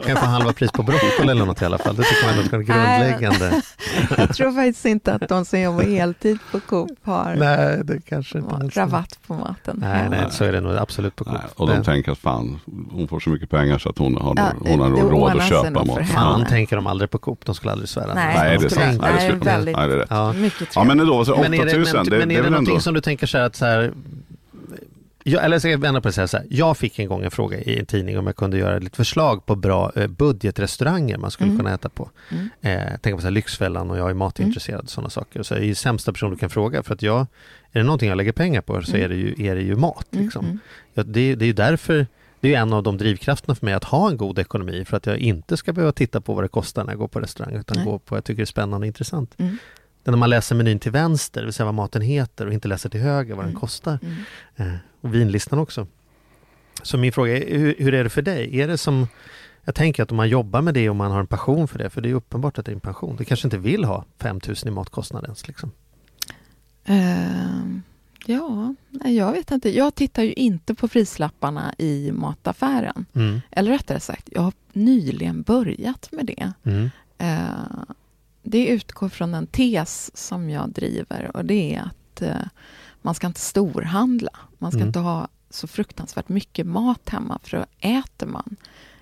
Kan få halva pris på broccoli eller något i alla fall. Det tycker man ska vara grundläggande. Jag tror faktiskt inte att de som jobbar heltid på Coop har Nej, det kanske inte är. rabatt på maten. Nej, nej, så är det nog absolut på Coop. Nej, och de Det- tänker att fan, hon får så mycket pengar så att hon har, Ja, hon har det råd att köpa mat. Fan tänker de aldrig på Coop, de skulle aldrig svära. Nej, Nej, det är De sant. Nej, det skulle- väldigt, Nej, det är rätt. Ja. mycket trevligt. Ja men ändå, så Men är det, 8000, men, det, men det är det är väl någonting ändå... som du tänker så här att så här, jag, eller ska jag vända på det så här, jag fick en gång en fråga i en tidning om jag kunde göra lite förslag på bra eh, budgetrestauranger man skulle Mm. kunna äta på. Mm. Eh, tänk på så här, Lyxfällan och jag är matintresserad och sådana saker. Så jag är ju sämsta person du kan fråga för att jag, är det någonting jag lägger pengar på så Mm. är det ju, är det ju mat. Mm, Liksom. mm. Ja, det, det är ju därför, det är en av de drivkrafterna för mig att ha en god ekonomi för att jag inte ska behöva titta på vad det kostar när jag går på restaurang utan Nej. gå på vad jag tycker är spännande och intressant. Mm. När man läser menyn till vänster, det vill säga vad maten heter och inte läser till höger vad den Mm. kostar. Mm. Eh, och vinlistan också. Så min fråga är, hur, hur är det för dig? Är det som, jag tänker att om man jobbar med det och man har en passion för det, för det är uppenbart att det är en passion. Du kanske inte vill ha 5000 i matkostnad ens. Liksom. Ehm, ja, nej, jag vet inte. Jag tittar ju inte på prislapparna i mataffären. Mm. Eller rättare sagt, jag har nyligen börjat med det. Mm. Eh, det utgår från en tes som jag driver och det är att eh, man ska inte storhandla. Man ska Mm. inte ha så fruktansvärt mycket mat hemma för då äter man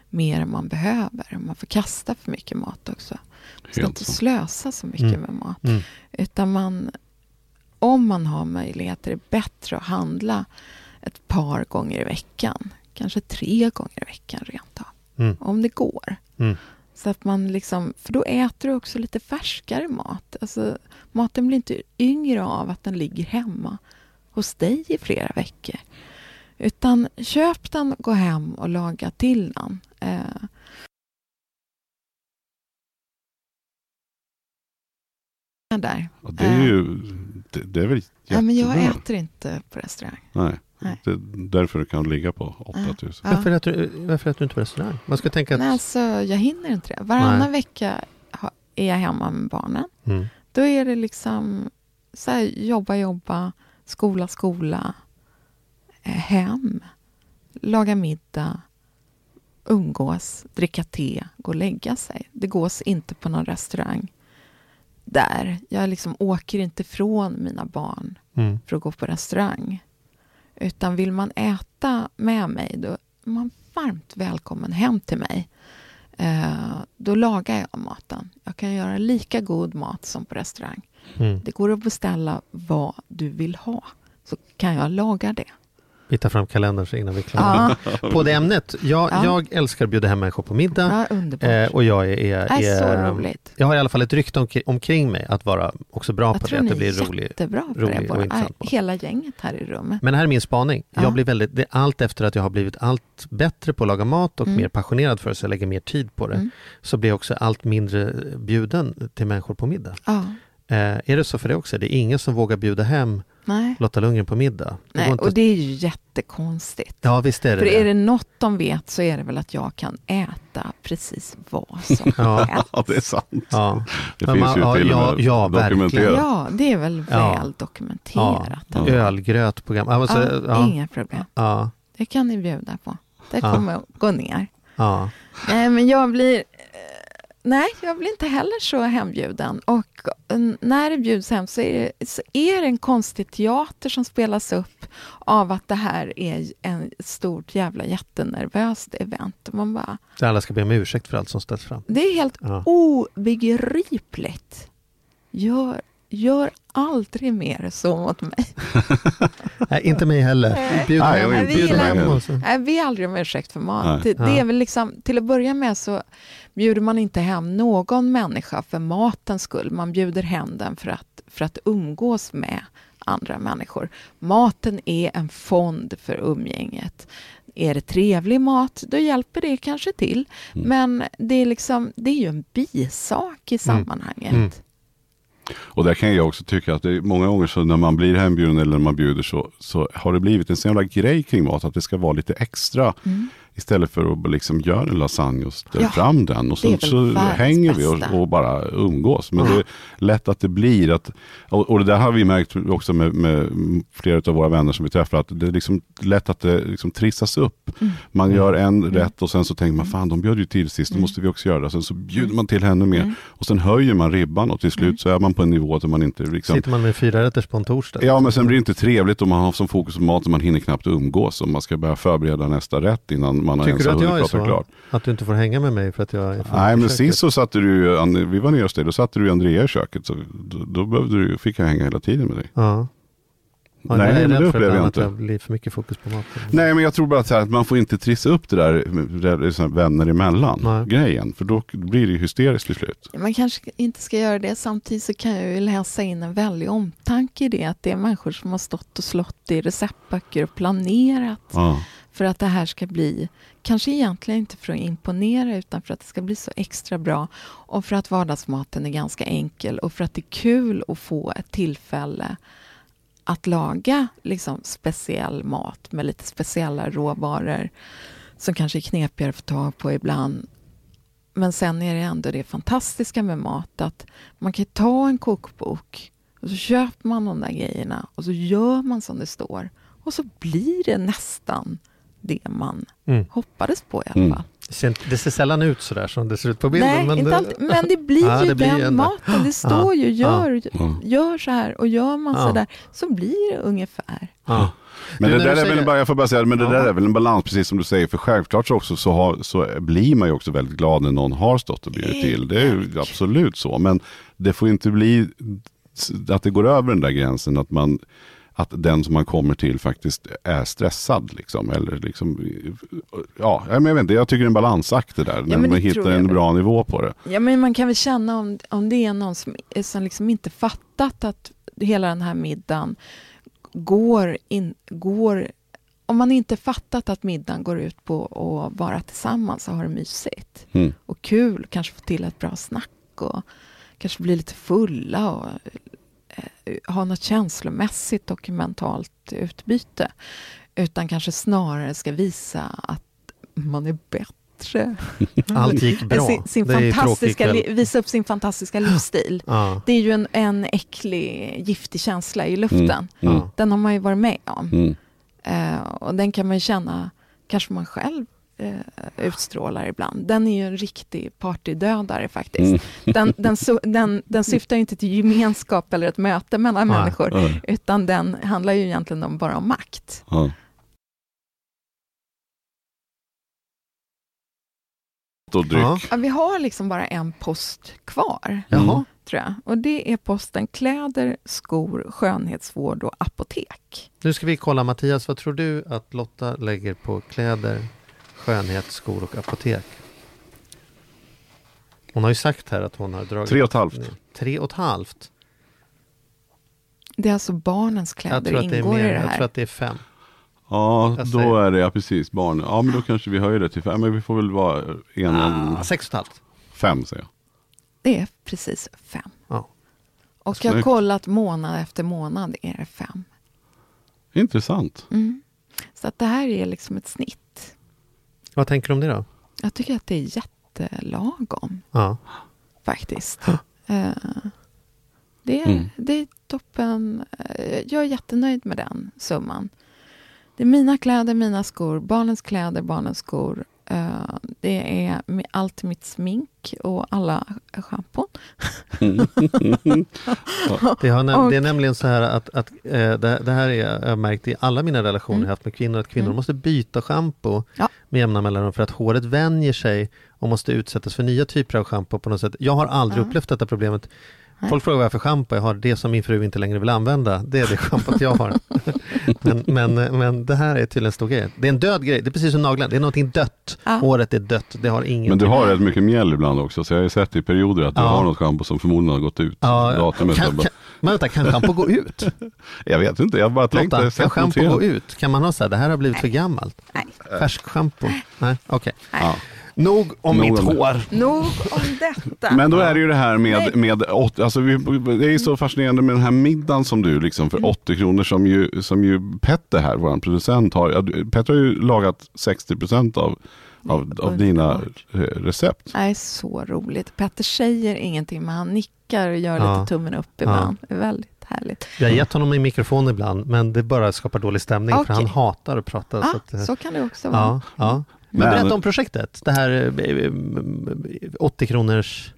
mer än man behöver. Man får kasta för mycket mat också. Man ska Helt inte så. slösa så mycket Mm. med mat. Mm. Utan man, om man har möjligheter är det bättre att handla ett par gånger i veckan. Kanske tre gånger i veckan rent av. Mm. Om det går. Så att man liksom, för då äter du också lite färskare mat. Alltså, maten blir inte yngre av att den ligger hemma hos dig i flera veckor. Utan köp den, gå hem och laga till den. Eh, där. Och det är ju, det, det är väl jättebra. Ja, men jag äter inte på restaurang. Nej, Nej. Det är därför det kan ligga på 8000. Ja. Varför, äter du, varför äter du inte på restaurang? Man ska tänka att... Nej, alltså, jag hinner inte det. Varannan Nej. vecka är jag hemma med barnen. Mm. Då är det liksom så här, jobba, jobba, skola, skola, eh, hem, laga middag, umgås, dricka te, gå och lägga sig. Det gås inte på någon restaurang där. Jag liksom åker inte från mina barn Mm. för att gå på restaurang. Utan vill man äta med mig, då är man varmt välkommen hem till mig. Eh, då lagar jag maten. Jag kan göra lika god mat som på restaurang. Mm. Det går att beställa vad du vill ha. Så kan jag laga det. Vi tar fram kalendern så innan vi är klara. Ja, På det ämnet, jag, Ja. jag älskar att bjuda hem människor på middag. ja. Eh, och jag är, är, det är så är roligt. jag har i alla fall ett rykte omkring, omkring mig att vara också bra Jag på det, att det blir är rolig. det. och intressant hela gänget här i rummet. Men här är min spaning. Ja. Jag blir väldigt, det allt efter att jag har blivit allt bättre på att laga mat och Mm. mer passionerad för det, så jag lägger mer tid på det. Mm. Så blir jag också allt mindre bjuden till människor på middag. Eh, är det så för dig också? Det är ingen som vågar bjuda hem nej. Lotta Lundgren på middag? Det nej. Och det är ju jättekonstigt. Ja, visst är det För det. är det något de vet så är det väl att jag kan äta precis vad som Ja. helst. Ja, det är sant. Ja. Det Men finns man- ju ja, till och ja, med ja, dokumenterat. Ja, det är väl Ja. väl Ja. dokumenterat. Ja. Ölgröt på gamla... Alltså, ja, ja. Inga problem. Ja. Det kan ni bjuda på. Det Ja. kommer att gå ner. Ja. Nej, men jag blir... Nej, jag blir inte heller så hembjuden. Och eh, när det bjuds hem så är det, så är det en konstig teater som spelas upp av att det här är en stort jävla jättenervöst event. Man bara, Där alla ska be om ursäkt för allt som ställs fram. det är helt Ja. obegripligt. Gör, gör aldrig mer så mot mig. Nej, inte mig heller. Bjud Nej, mig och så. Nej, vi aldrig om ursäkt för mat. Det, det är väl liksom, till att börja med så bjuder man inte hem någon människa för matens skull. Man bjuder hem den för att, för att umgås med andra människor. Maten är en fond för umgänget. Är det trevlig mat, då hjälper det kanske till. Mm. Men det är, liksom, det är ju en bisak i sammanhanget. Mm. Och där kan jag också tycka att det är många gånger så när man blir hembjuden eller när man bjuder så, så har det blivit en sån jävla grej kring mat att det ska vara lite extra. Mm. Istället för att liksom göra en lasagne och ställa Ja, fram den. Och sen så hänger vi och, och bara umgås. Men Ja. det är lätt att det blir att, och, och det där har vi märkt också med, med flera av våra vänner som vi träffar, att det är liksom lätt att det liksom trissas upp. Mm. Man gör en rätt och sen så tänker man, fan de bjöd ju till sist, då måste vi också göra det. Sen så bjuder man till ännu mer. Mm. Och sen höjer man ribban och till slut så är man på en nivå där man inte liksom Sitter man med fyra rätters på en torsdag? Ja men sen blir det inte trevligt om man har som fokus på maten, man hinner knappt umgås och man ska börja förbereda nästa rätt innan man har Tycker ens du att jag hunnit är prata så? klart. Att du inte får hänga med mig för att jag är för Nej men sist så satte du vi var nere hos dig, då satte du Andrea i köket. Så då, då behövde du, fick jag hänga hela tiden med dig. Ja. ja Nej, jag är men det upplever jag inte. att jag blir för mycket fokus på maten. Nej men jag tror bara att, så här, att man får inte trissa upp det där, det där vänner emellan Nej. grejen. För då blir det hysteriskt till slut. Man kanske inte ska göra det. Samtidigt så kan jag ju läsa in en väldig omtanke i det. Att det är människor som har stått och slått i receptböcker och planerat Ja för att det här ska bli, kanske egentligen inte för att imponera utan för att det ska bli så extra bra och för att vardagsmaten är ganska enkel och för att det är kul att få ett tillfälle att laga liksom speciell mat med lite speciella råvaror som kanske är knepigare att få tag på ibland. Men sen är det ändå det fantastiska med mat att man kan ta en kokbok och så köper man de där grejerna och så gör man som det står och så blir det nästan det man Mm. hoppades på i alla Mm. fall. Det ser, inte- det ser sällan ut sådär som det ser ut på bilden. Nej, men inte det, alltid, men det blir Ja, ju det blir den ändå- maten. Det står ju, gör, gör så här och gör man så där så blir det ungefär. Men det där är väl säger- bara, jag får bara säga, men det Ja. där är väl en balans, precis som du säger, för självklart så också så, har, så blir man ju också väldigt glad när någon har stått och bjudit till. Det är ju absolut så, men det får inte bli att det går över den där gränsen att man att den som man kommer till faktiskt är stressad. Liksom, eller liksom, ja, jag, vet inte, jag tycker det är en balansakt det där, när men man hittar en väl. bra nivå på det. Ja, men man kan väl känna om, om det är någon som, som liksom inte fattat att hela den här middagen går, in, går... Om man inte fattat att middagen går ut på att vara tillsammans och ha det mysigt Mm. och kul, kanske få till ett bra snack och kanske bli lite fulla och ha något känslomässigt och mentalt utbyte. Utan kanske snarare ska visa att man är bättre. Allt gick bra. Sin, sin det är ju fantastiska, visa upp sin fantastiska livsstil. Ja. Det är ju en, en äcklig, giftig känsla i luften. Mm. Mm. Ja. Den har man ju varit med om. Mm. Eh, och den kan man ju känna, kanske man själv eh, utstrålar ibland. Den är ju en riktig partydödare faktiskt. Mm. Den, den, den, den syftar ju inte till gemenskap eller ett möte mellan Nej. människor, Ja. utan den handlar ju egentligen om, bara om makt. Ja. Och dryck. Ja. Ja, vi har liksom bara en post kvar. Jaha. tror jag. Och det är posten kläder, skor, skönhetsvård och apotek. Nu ska vi kolla Mattias, vad tror du att Lotta lägger på kläder, skönhet, skor och apotek? Hon har ju sagt här att hon har dragit... Tre och ett halvt. Tre och ett halvt. Det är alltså barnens Jag kläder tror att det är ingår mer. i det Jag här. tror att det är fem. Ja, Jag då säger- är det ja, precis barn. Ja, men då kanske vi höjer det till fem. Men vi får väl vara en, Ah, sex och ett halvt. fem säger jag. Det är precis fem. Ja. Och jag har Snyggt. kollat månad efter månad är det fem. Intressant. Mm. Så att det här är liksom ett snitt. Vad tänker du om det då? Jag tycker att det är jättelagom Ja. faktiskt. Eh, det, är, Mm. det är toppen. Eh, jag är jättenöjd med den summan. Det är mina kläder, mina skor, barnens kläder, barnens skor. Eh, det är allt mitt smink och alla schampon. Det, har näm- Och- det är nämligen så här att, att eh, det, det här är jag har märkt i alla mina relationer Mm. jag haft med kvinnor, att kvinnor Mm. måste byta schampo Ja. med jämna mellanrum för att håret vänjer sig och måste utsättas för nya typer av schampo på något sätt. Jag har aldrig Ja. upplevt detta problemet. Folk frågar vad jag har för schampo jag har, det som min fru inte längre vill använda, det är det schampot jag har. men, men, men det här är tydligen en stor grej. Det är en död grej, det är precis som naglarna, det är någonting dött. Ja. Håret är dött, det har ingen... Men du har rätt mycket mjäll ibland också. Så jag har ju sett i perioder att du Ja. har något schampo som förmodligen har gått ut. Ja, Datumet kan, kan, men vänta, kan schampo gå ut? Jag vet inte, jag bara tänkte. Lotta, kan schampo gå ut? Kan man ha så här, det här har blivit för gammalt? Nej. Färsk schampo? Nej, okej. Ja. Nog om Nog mitt om det. hår. Nog om detta. Men då är det ju det här med, med åt- alltså vi, det är ju så fascinerande med den här middagen som du liksom för 80 kronor som ju, som ju Petter här, vår producent har. ja, du- Petter har ju lagat 60% av, av, av dina eh, recept. Det är så roligt. Petter säger ingenting, men han nickar och gör Ja. lite tummen upp ibland. Det är väldigt härligt. Jag har gett honom en mikrofon ibland, men det bara skapar dålig stämning för Okej. han hatar att prata. så Ja, att, eh, så kan det också vara. ja, ja. Men Men- berätta om projektet, det här eh, eh, 80 kronors...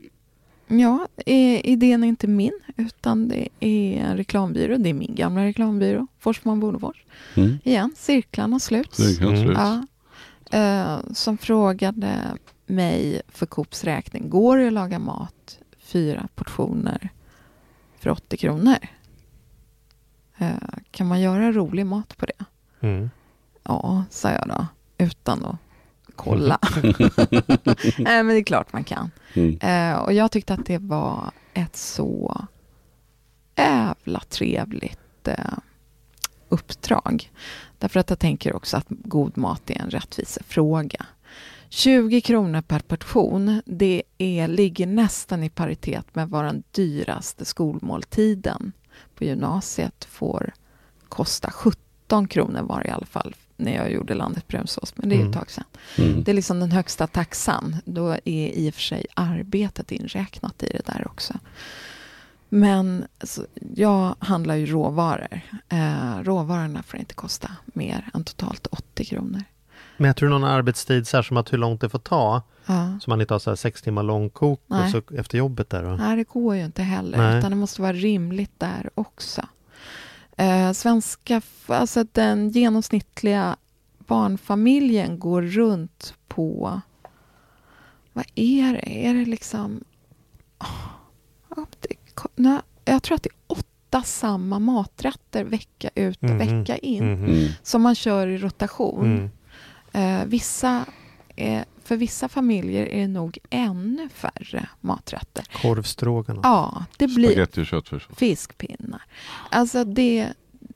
Ja, eh, idén är inte min, utan det är en reklambyrå. Det är min gamla reklambyrå, Forsman Bonefors. Mm. Igen, cirklarna sluts. Det kan Mm. slut. Ja. Eh, som frågade mig för Coops räkning, går det att laga mat fyra portioner för 80 kronor? Eh, kan man göra rolig mat på det? Mm. Ja, sa jag då, utan att kolla. Nej, men det är klart man kan. Mm. Eh, och jag tyckte att det var ett så jävla trevligt eh, uppdrag. Därför att jag tänker också att god mat är en rättvisefråga. 20 kronor per portion, det är, ligger nästan i paritet med vad den dyraste skolmåltiden på gymnasiet får kosta. 17 kronor var det i alla fall när jag gjorde landet brunsås, men det är ju ett Mm. tag sedan. Mm. Det är liksom den högsta taxan. Då är i och för sig arbetet inräknat i det där också. Men alltså, jag handlar ju råvaror. Eh, råvarorna får inte kosta mer än totalt 80 kronor. Mäter du någon arbetstid så här som att hur långt det får ta? Ja. Så man inte har så här sex timmar långkok och Nej. så efter jobbet där? Och... Nej, det går ju inte heller, Nej. utan det måste vara rimligt där också. Eh, svenska, alltså den genomsnittliga barnfamiljen går runt på, vad är det? Är det liksom, ja, det, nej, jag tror att det är åtta samma maträtter vecka ut och Mhm. vecka in. Mm. som man kör i rotation. Mm. Eh, vissa, eh, för vissa familjer är det nog ännu färre maträtter. Korvstroganoff. Ja, det blir Spagetti och köttfärs. fiskpinnar. Alltså det,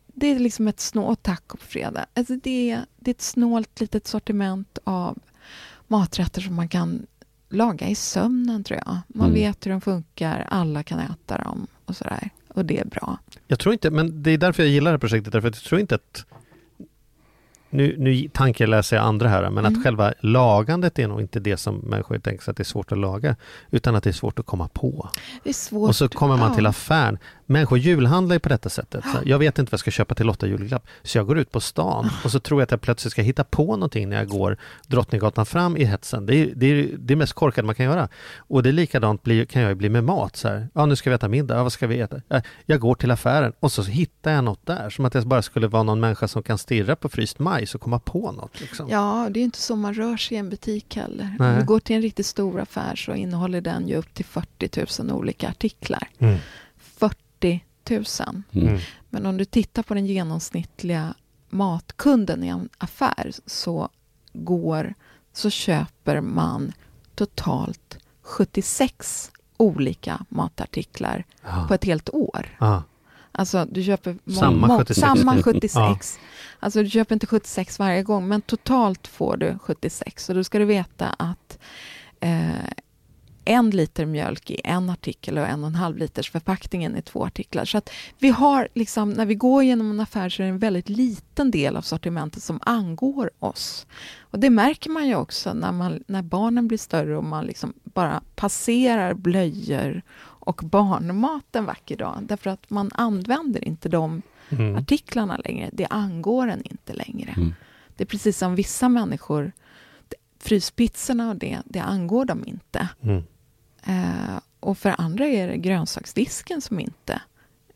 det är liksom ett snålt taco på fredag. Alltså det, det är ett snålt litet sortiment av maträtter som man kan laga i sömnen tror jag. Man Mm. vet hur de funkar, alla kan äta dem och sådär. Och det är bra. Jag tror inte, men det är därför jag gillar det här projektet, därför att jag tror inte att nu, nu tankeläser jag andra här, men Mm. att själva lagandet är nog inte det som människor tänker sig att det är svårt att laga, utan att det är svårt att komma på. Det är svårt. Och så kommer man ja. till affären. Människor julhandlar ju på detta sättet. Så jag vet inte vad jag ska köpa till Lotta julklapp. Så jag går ut på stan och så tror jag att jag plötsligt ska hitta på någonting när jag går Drottninggatan fram i hetsen. Det är det, är det mest korkade man kan göra. Och det är likadant blir, kan jag ju bli med mat. Så här. Ja, nu ska vi äta middag. Ja, vad ska vi äta? Ja, Jag går till affären och så hittar jag något där. Som att jag bara skulle vara någon människa som kan stirra på fryst majs och komma på något. Liksom. Ja, det är inte så man rör sig i en butik heller. Nej. Om du går till en riktigt stor affär så innehåller den ju upp till 40 000 olika artiklar. Mm. 40 000. Mm. Men om du tittar på den genomsnittliga matkunden i en affär så går så köper man totalt 76 olika matartiklar Ja. på ett helt år. Ja. Alltså du köper Samma må- 76. Samma 76. Ja. Alltså du köper inte 76 varje gång, men totalt får du 76. Och då ska du veta att eh, en liter mjölk i en artikel och en och en halv liters förpackningen i två artiklar. Så att vi har liksom, när vi går genom en affär så är det en väldigt liten del av sortimentet som angår oss. Och det märker man ju också när, man, när barnen blir större och man liksom bara passerar blöjor och barnmat en vacker dag. Därför att man använder inte de Mm. artiklarna längre. Det angår en inte längre. Mm. Det är precis som vissa människor, fryspizzorna och det, det angår dem inte. Mm. Eh, och för andra är det grönsaksdisken som inte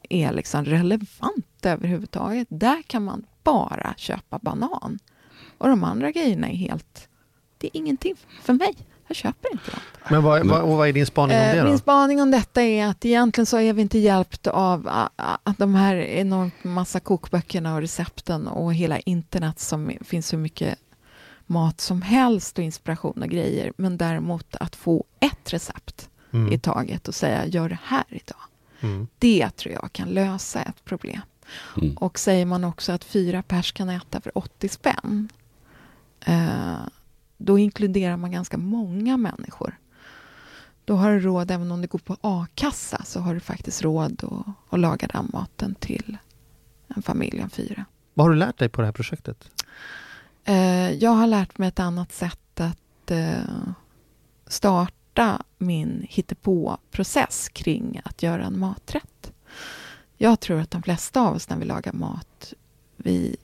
är liksom relevant överhuvudtaget. Där kan man bara köpa banan. Och de andra grejerna är helt... Det är ingenting för mig. Jag köper inte dem. Men vad, vad, och vad är din spaning om det Eh, då? Min spaning om detta är att egentligen så är vi inte hjälpt av att de här enormt massa kokböckerna och recepten och hela internet som finns hur mycket mat som helst och inspiration och grejer. Men däremot att få ett recept Mm. i taget och säga gör det här idag. Mm. Det tror jag kan lösa ett problem. Mm. Och säger man också att fyra pers kan äta för 80 spänn, eh, då inkluderar man ganska många människor. Då har du råd, även om du går på a-kassa, så har du faktiskt råd att, att laga den maten till en familj om fyra. Vad har du lärt dig på det här projektet? Eh, jag har lärt mig ett annat sätt att eh, starta min hittepå-process kring att göra en maträtt. Jag tror att de flesta av oss när vi lagar mat, vi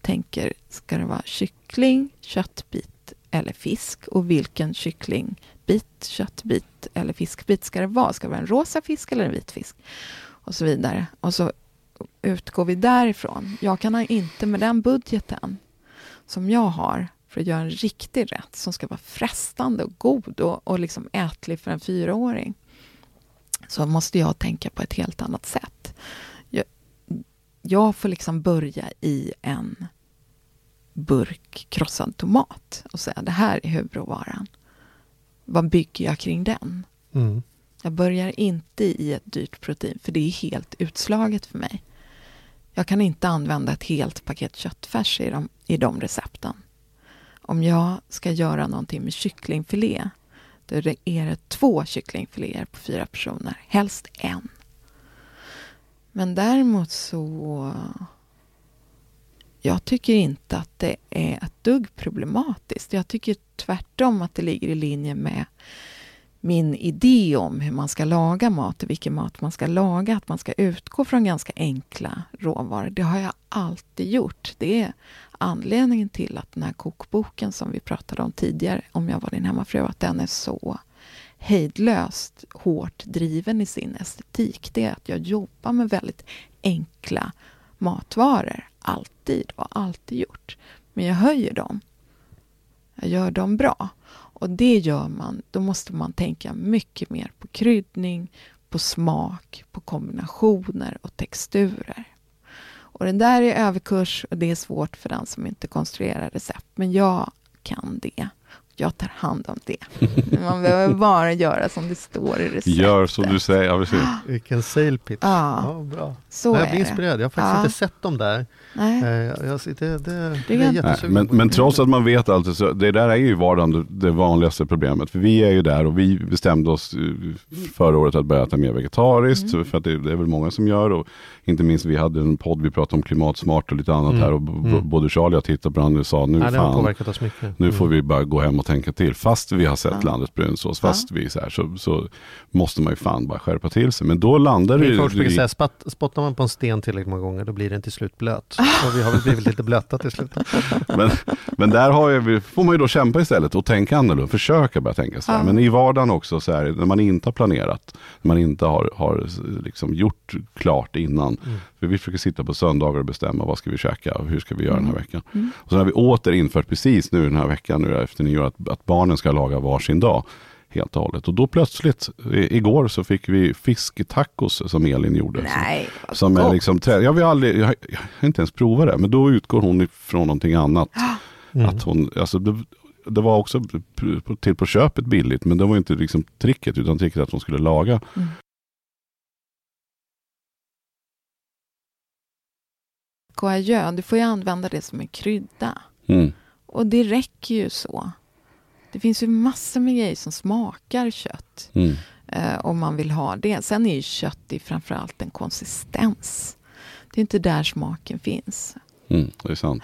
tänker, ska det vara kyckling, köttbit eller fisk? Och vilken kycklingbit, köttbit eller fiskbit ska det vara? Ska det vara en rosa fisk eller en vit fisk? Och så vidare. Och så utgår vi därifrån. Jag kan inte med den budgeten som jag har för att göra en riktig rätt som ska vara frestande och god och, och liksom ätlig för en fyraåring så måste jag tänka på ett helt annat sätt. Jag, jag får liksom börja i en burk krossad tomat och säga det här är huvudråvaran. Vad bygger jag kring den? Mm. Jag börjar inte i ett dyrt protein, för det är helt utslaget för mig. Jag kan inte använda ett helt paket köttfärs i de, i de recepten. Om jag ska göra någonting med kycklingfilé, då är det två kycklingfiléer på fyra personer, helst en. Men däremot så... Jag tycker inte att det är ett dugg problematiskt. Jag tycker tvärtom att det ligger i linje med min idé om hur man ska laga mat och vilken mat man ska laga, att man ska utgå från ganska enkla råvaror. Det har jag alltid gjort. Det är anledningen till att den här kokboken som vi pratade om tidigare, om jag var din hemmafru, att den är så hejdlöst hårt driven i sin estetik. Det är att jag jobbar med väldigt enkla matvaror. Alltid och alltid gjort. Men jag höjer dem. Jag gör dem bra. Och det gör man, då måste man tänka mycket mer på kryddning, på smak, på kombinationer och texturer. Och den där är överkurs och det är svårt för den som inte konstruerar recept. Men jag kan det jag tar hand om det. Man behöver bara göra som det står i receptet. Gör som du säger, ja precis. Vilken sale pitch. Ja, Ja, bra. så jag är blir inspirerad. Jag har faktiskt Ja. inte sett dem där. Nej. Eh, Jag, det, det, det, är. Nej, men, men trots att man vet allt, så det där är ju vardagen det, vanligaste problemet. För vi är ju där och vi bestämde oss eh, förra året att börja äta mer vegetariskt. Mm. För att det, det är väl många som gör. Och inte minst vi hade en podd, vi pratade om klimatsmart och lite annat Mm. här. Och Mm. både Charlie och jag tittade på varandra och sa nu har fan. påverkat oss mycket. Nu Mm. får vi bara gå hem och tänka till. Fast vi har sett Ja. landets brunsås, fast vi är så här, så, så måste man ju fan bara skärpa till sig. Men då landar det ju... brukar säga, spatt, spottar man på en sten tillräckligt många gånger då blir den till slut blöt. Och vi har väl blivit lite blöta till slut. Men, men där har jag, får man ju då kämpa istället och tänka annorlunda, försöka börja tänka så här. Ja. Men i vardagen också, så här, när man inte har planerat, när man inte har, har liksom gjort klart innan. Mm. För vi försöker sitta på söndagar och bestämma vad ska vi käka och hur ska vi göra den här veckan. Mm. Och så har vi åter infört precis nu den här veckan, nu efter nyår, att, att barnen ska laga varsin dag. Helt och hållet. Och då plötsligt, i, igår så fick vi fisktacos som Elin gjorde. Nej, vad Som är liksom, jag, vill aldrig, jag, jag har inte ens provat det, men då utgår hon ifrån någonting annat. Mm. Att hon, alltså det, det var också till på köpet billigt, men det var inte liksom tricket, utan tricket att hon skulle laga. Coajö, du får ju använda det som en krydda. Mm. Och det räcker ju så. Det finns ju massor med grejer som smakar kött. Mm. Eh, om man vill ha det. Sen är ju kött i framförallt en konsistens. Det är inte där smaken finns. Mm, det är sant.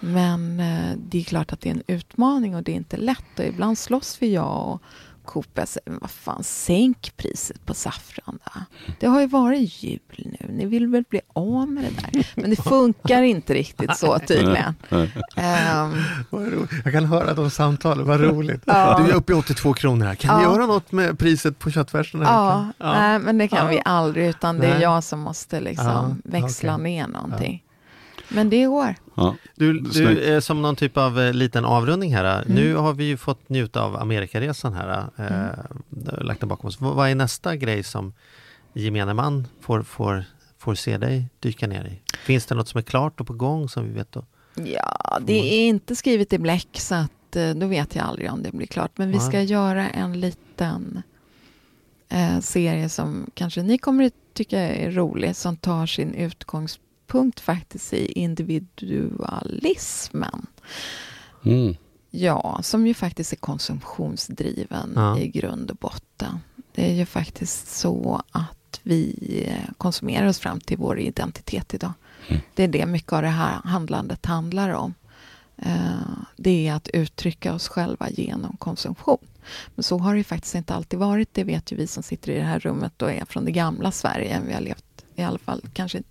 Men eh, det är klart att det är en utmaning och det är inte lätt. Och ibland slåss vi jag och Coop. Jag säger, "Men vad fan, sänk priset på saffran då. Det har ju varit jul nu. Ni vill väl bli av med det där. Men det funkar inte riktigt så tydligen. Vad roligt. Jag kan höra de samtalen, vad roligt. Ja. Du är uppe i 82 kronor här. Kan vi Ja. göra något med priset på köttfärsen? ja, veckan? nej, men det kan Ja. vi aldrig. Utan det är Nej. jag som måste liksom Ja, växla okej. ner någonting. Men det går. Ja. Du, du eh, som någon typ av eh, liten avrundning här. Mm. Nu har vi ju fått njuta av Amerikaresan här. Eh, lagt den bakom oss. Vad är nästa grej som gemene man får, får, får se dig dyka ner i? Finns det något som är klart och på gång som vi vet då? Ja, det är inte skrivet i bläck så att eh, då vet jag aldrig om det blir klart. Men vi ska göra en liten eh, serie som kanske ni kommer att tycka är rolig. Som tar sin utgångspunkt faktiskt i individualismen. Mm. Ja, som ju faktiskt är konsumtionsdriven Ja. i grund och botten. Det är ju faktiskt så att vi konsumerar oss fram till vår identitet idag. Det är det mycket av det här handlandet handlar om. Eh, Det är att uttrycka oss själva genom konsumtion. Men så har det ju faktiskt inte alltid varit. Det vet ju vi som sitter i det här rummet och är från det gamla Sverige. Vi har levt, i alla fall, kanske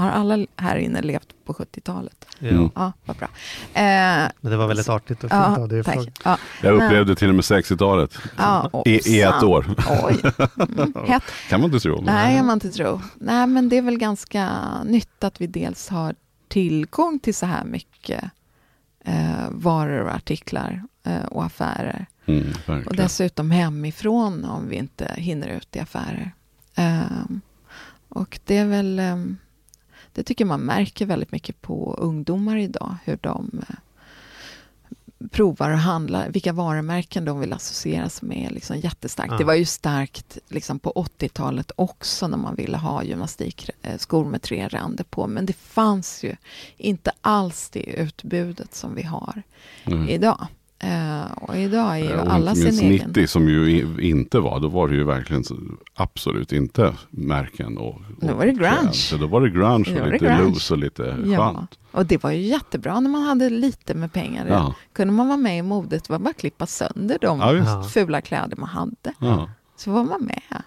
har alla här inne levt på 70-talet? Ja. Mm. Ja, vad bra. Eh, Men det var väldigt artigt och fint Ja, av dig. Ja, Jag upplevde till och med 60-talet. Ja, I, I ett år. Oj. Mm, hett. Kan man inte tro. Nej, kan man inte tro. Nej, men det är väl ganska nytt att vi dels har tillgång till så här mycket eh, varor och artiklar eh, och affärer. Mm, Och dessutom hemifrån om vi inte hinner ut i affärer. Ehm, och det är väl, ehm, det tycker man märker väldigt mycket på ungdomar idag, hur de eh, provar och handlar, vilka varumärken de vill associeras med liksom jättestarkt. Ja. Det var ju starkt liksom på 80-talet också när man ville ha gymnastikskor med tre ränder på, men det fanns ju inte alls det utbudet som vi har Mm. idag. Eh, och idag är ju och alla sin egen. 90 som ju inte var, då var det ju verkligen så, absolut inte märken och, och Då var det grunge. trends. Då var det grunge Då och det lite grunge. loose och lite Ja, skönt. och det var ju jättebra när man hade lite med pengar. Ja. Kunde man vara med i modet, det var bara att klippa sönder de. Ja. fula kläder man hade. Ja. Så var man med.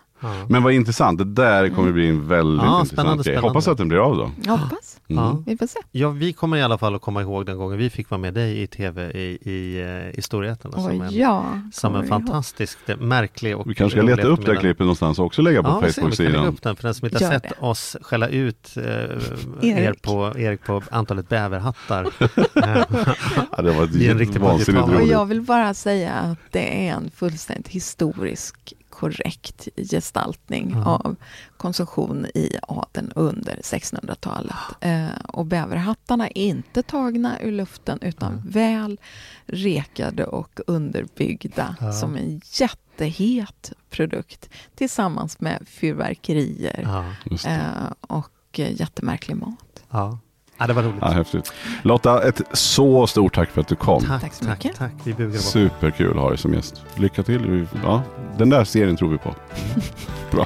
Men vad intressant, det där kommer bli en väldigt Ja, intressant spännande, grej. spännande. Hoppas att den blir av då. Jag hoppas. Ja. Vi får se. Ja, vi kommer i alla fall att komma ihåg den gången vi fick vara med dig i tv i, i, eh, i Storheten. Och Som en, ja, som en kommer ihåg. fantastisk, det- märklig och Vi kanske ska leta upp det klippet någonstans och också lägga på Ja, Facebook-sidan. upp den för den som inte har sett det. oss skälla ut eh, er Erik. på, Erik på antalet bäverhattar. Ja, det var Det är en riktig vansinnigt roligt. jag vill bara säga att det är en fullständigt historisk korrekt gestaltning Ja. av konsumtion i adeln under 1600-talet. Eh, och bäverhattarna är inte tagna ur luften utan väl rekade och underbyggda Ja. som en jättehet produkt tillsammans med fyrverkerier eh, och eh, jättemärklig mat. ja. Ja, det var roligt. Ja, häftigt. Lotta, ett så stort tack för att du kom. Tack, Tack så tack, mycket. tack. Vi bugar bort. Superkul att ha dig som gäst. Lycka till. Ja, den där serien tror vi på. Bra.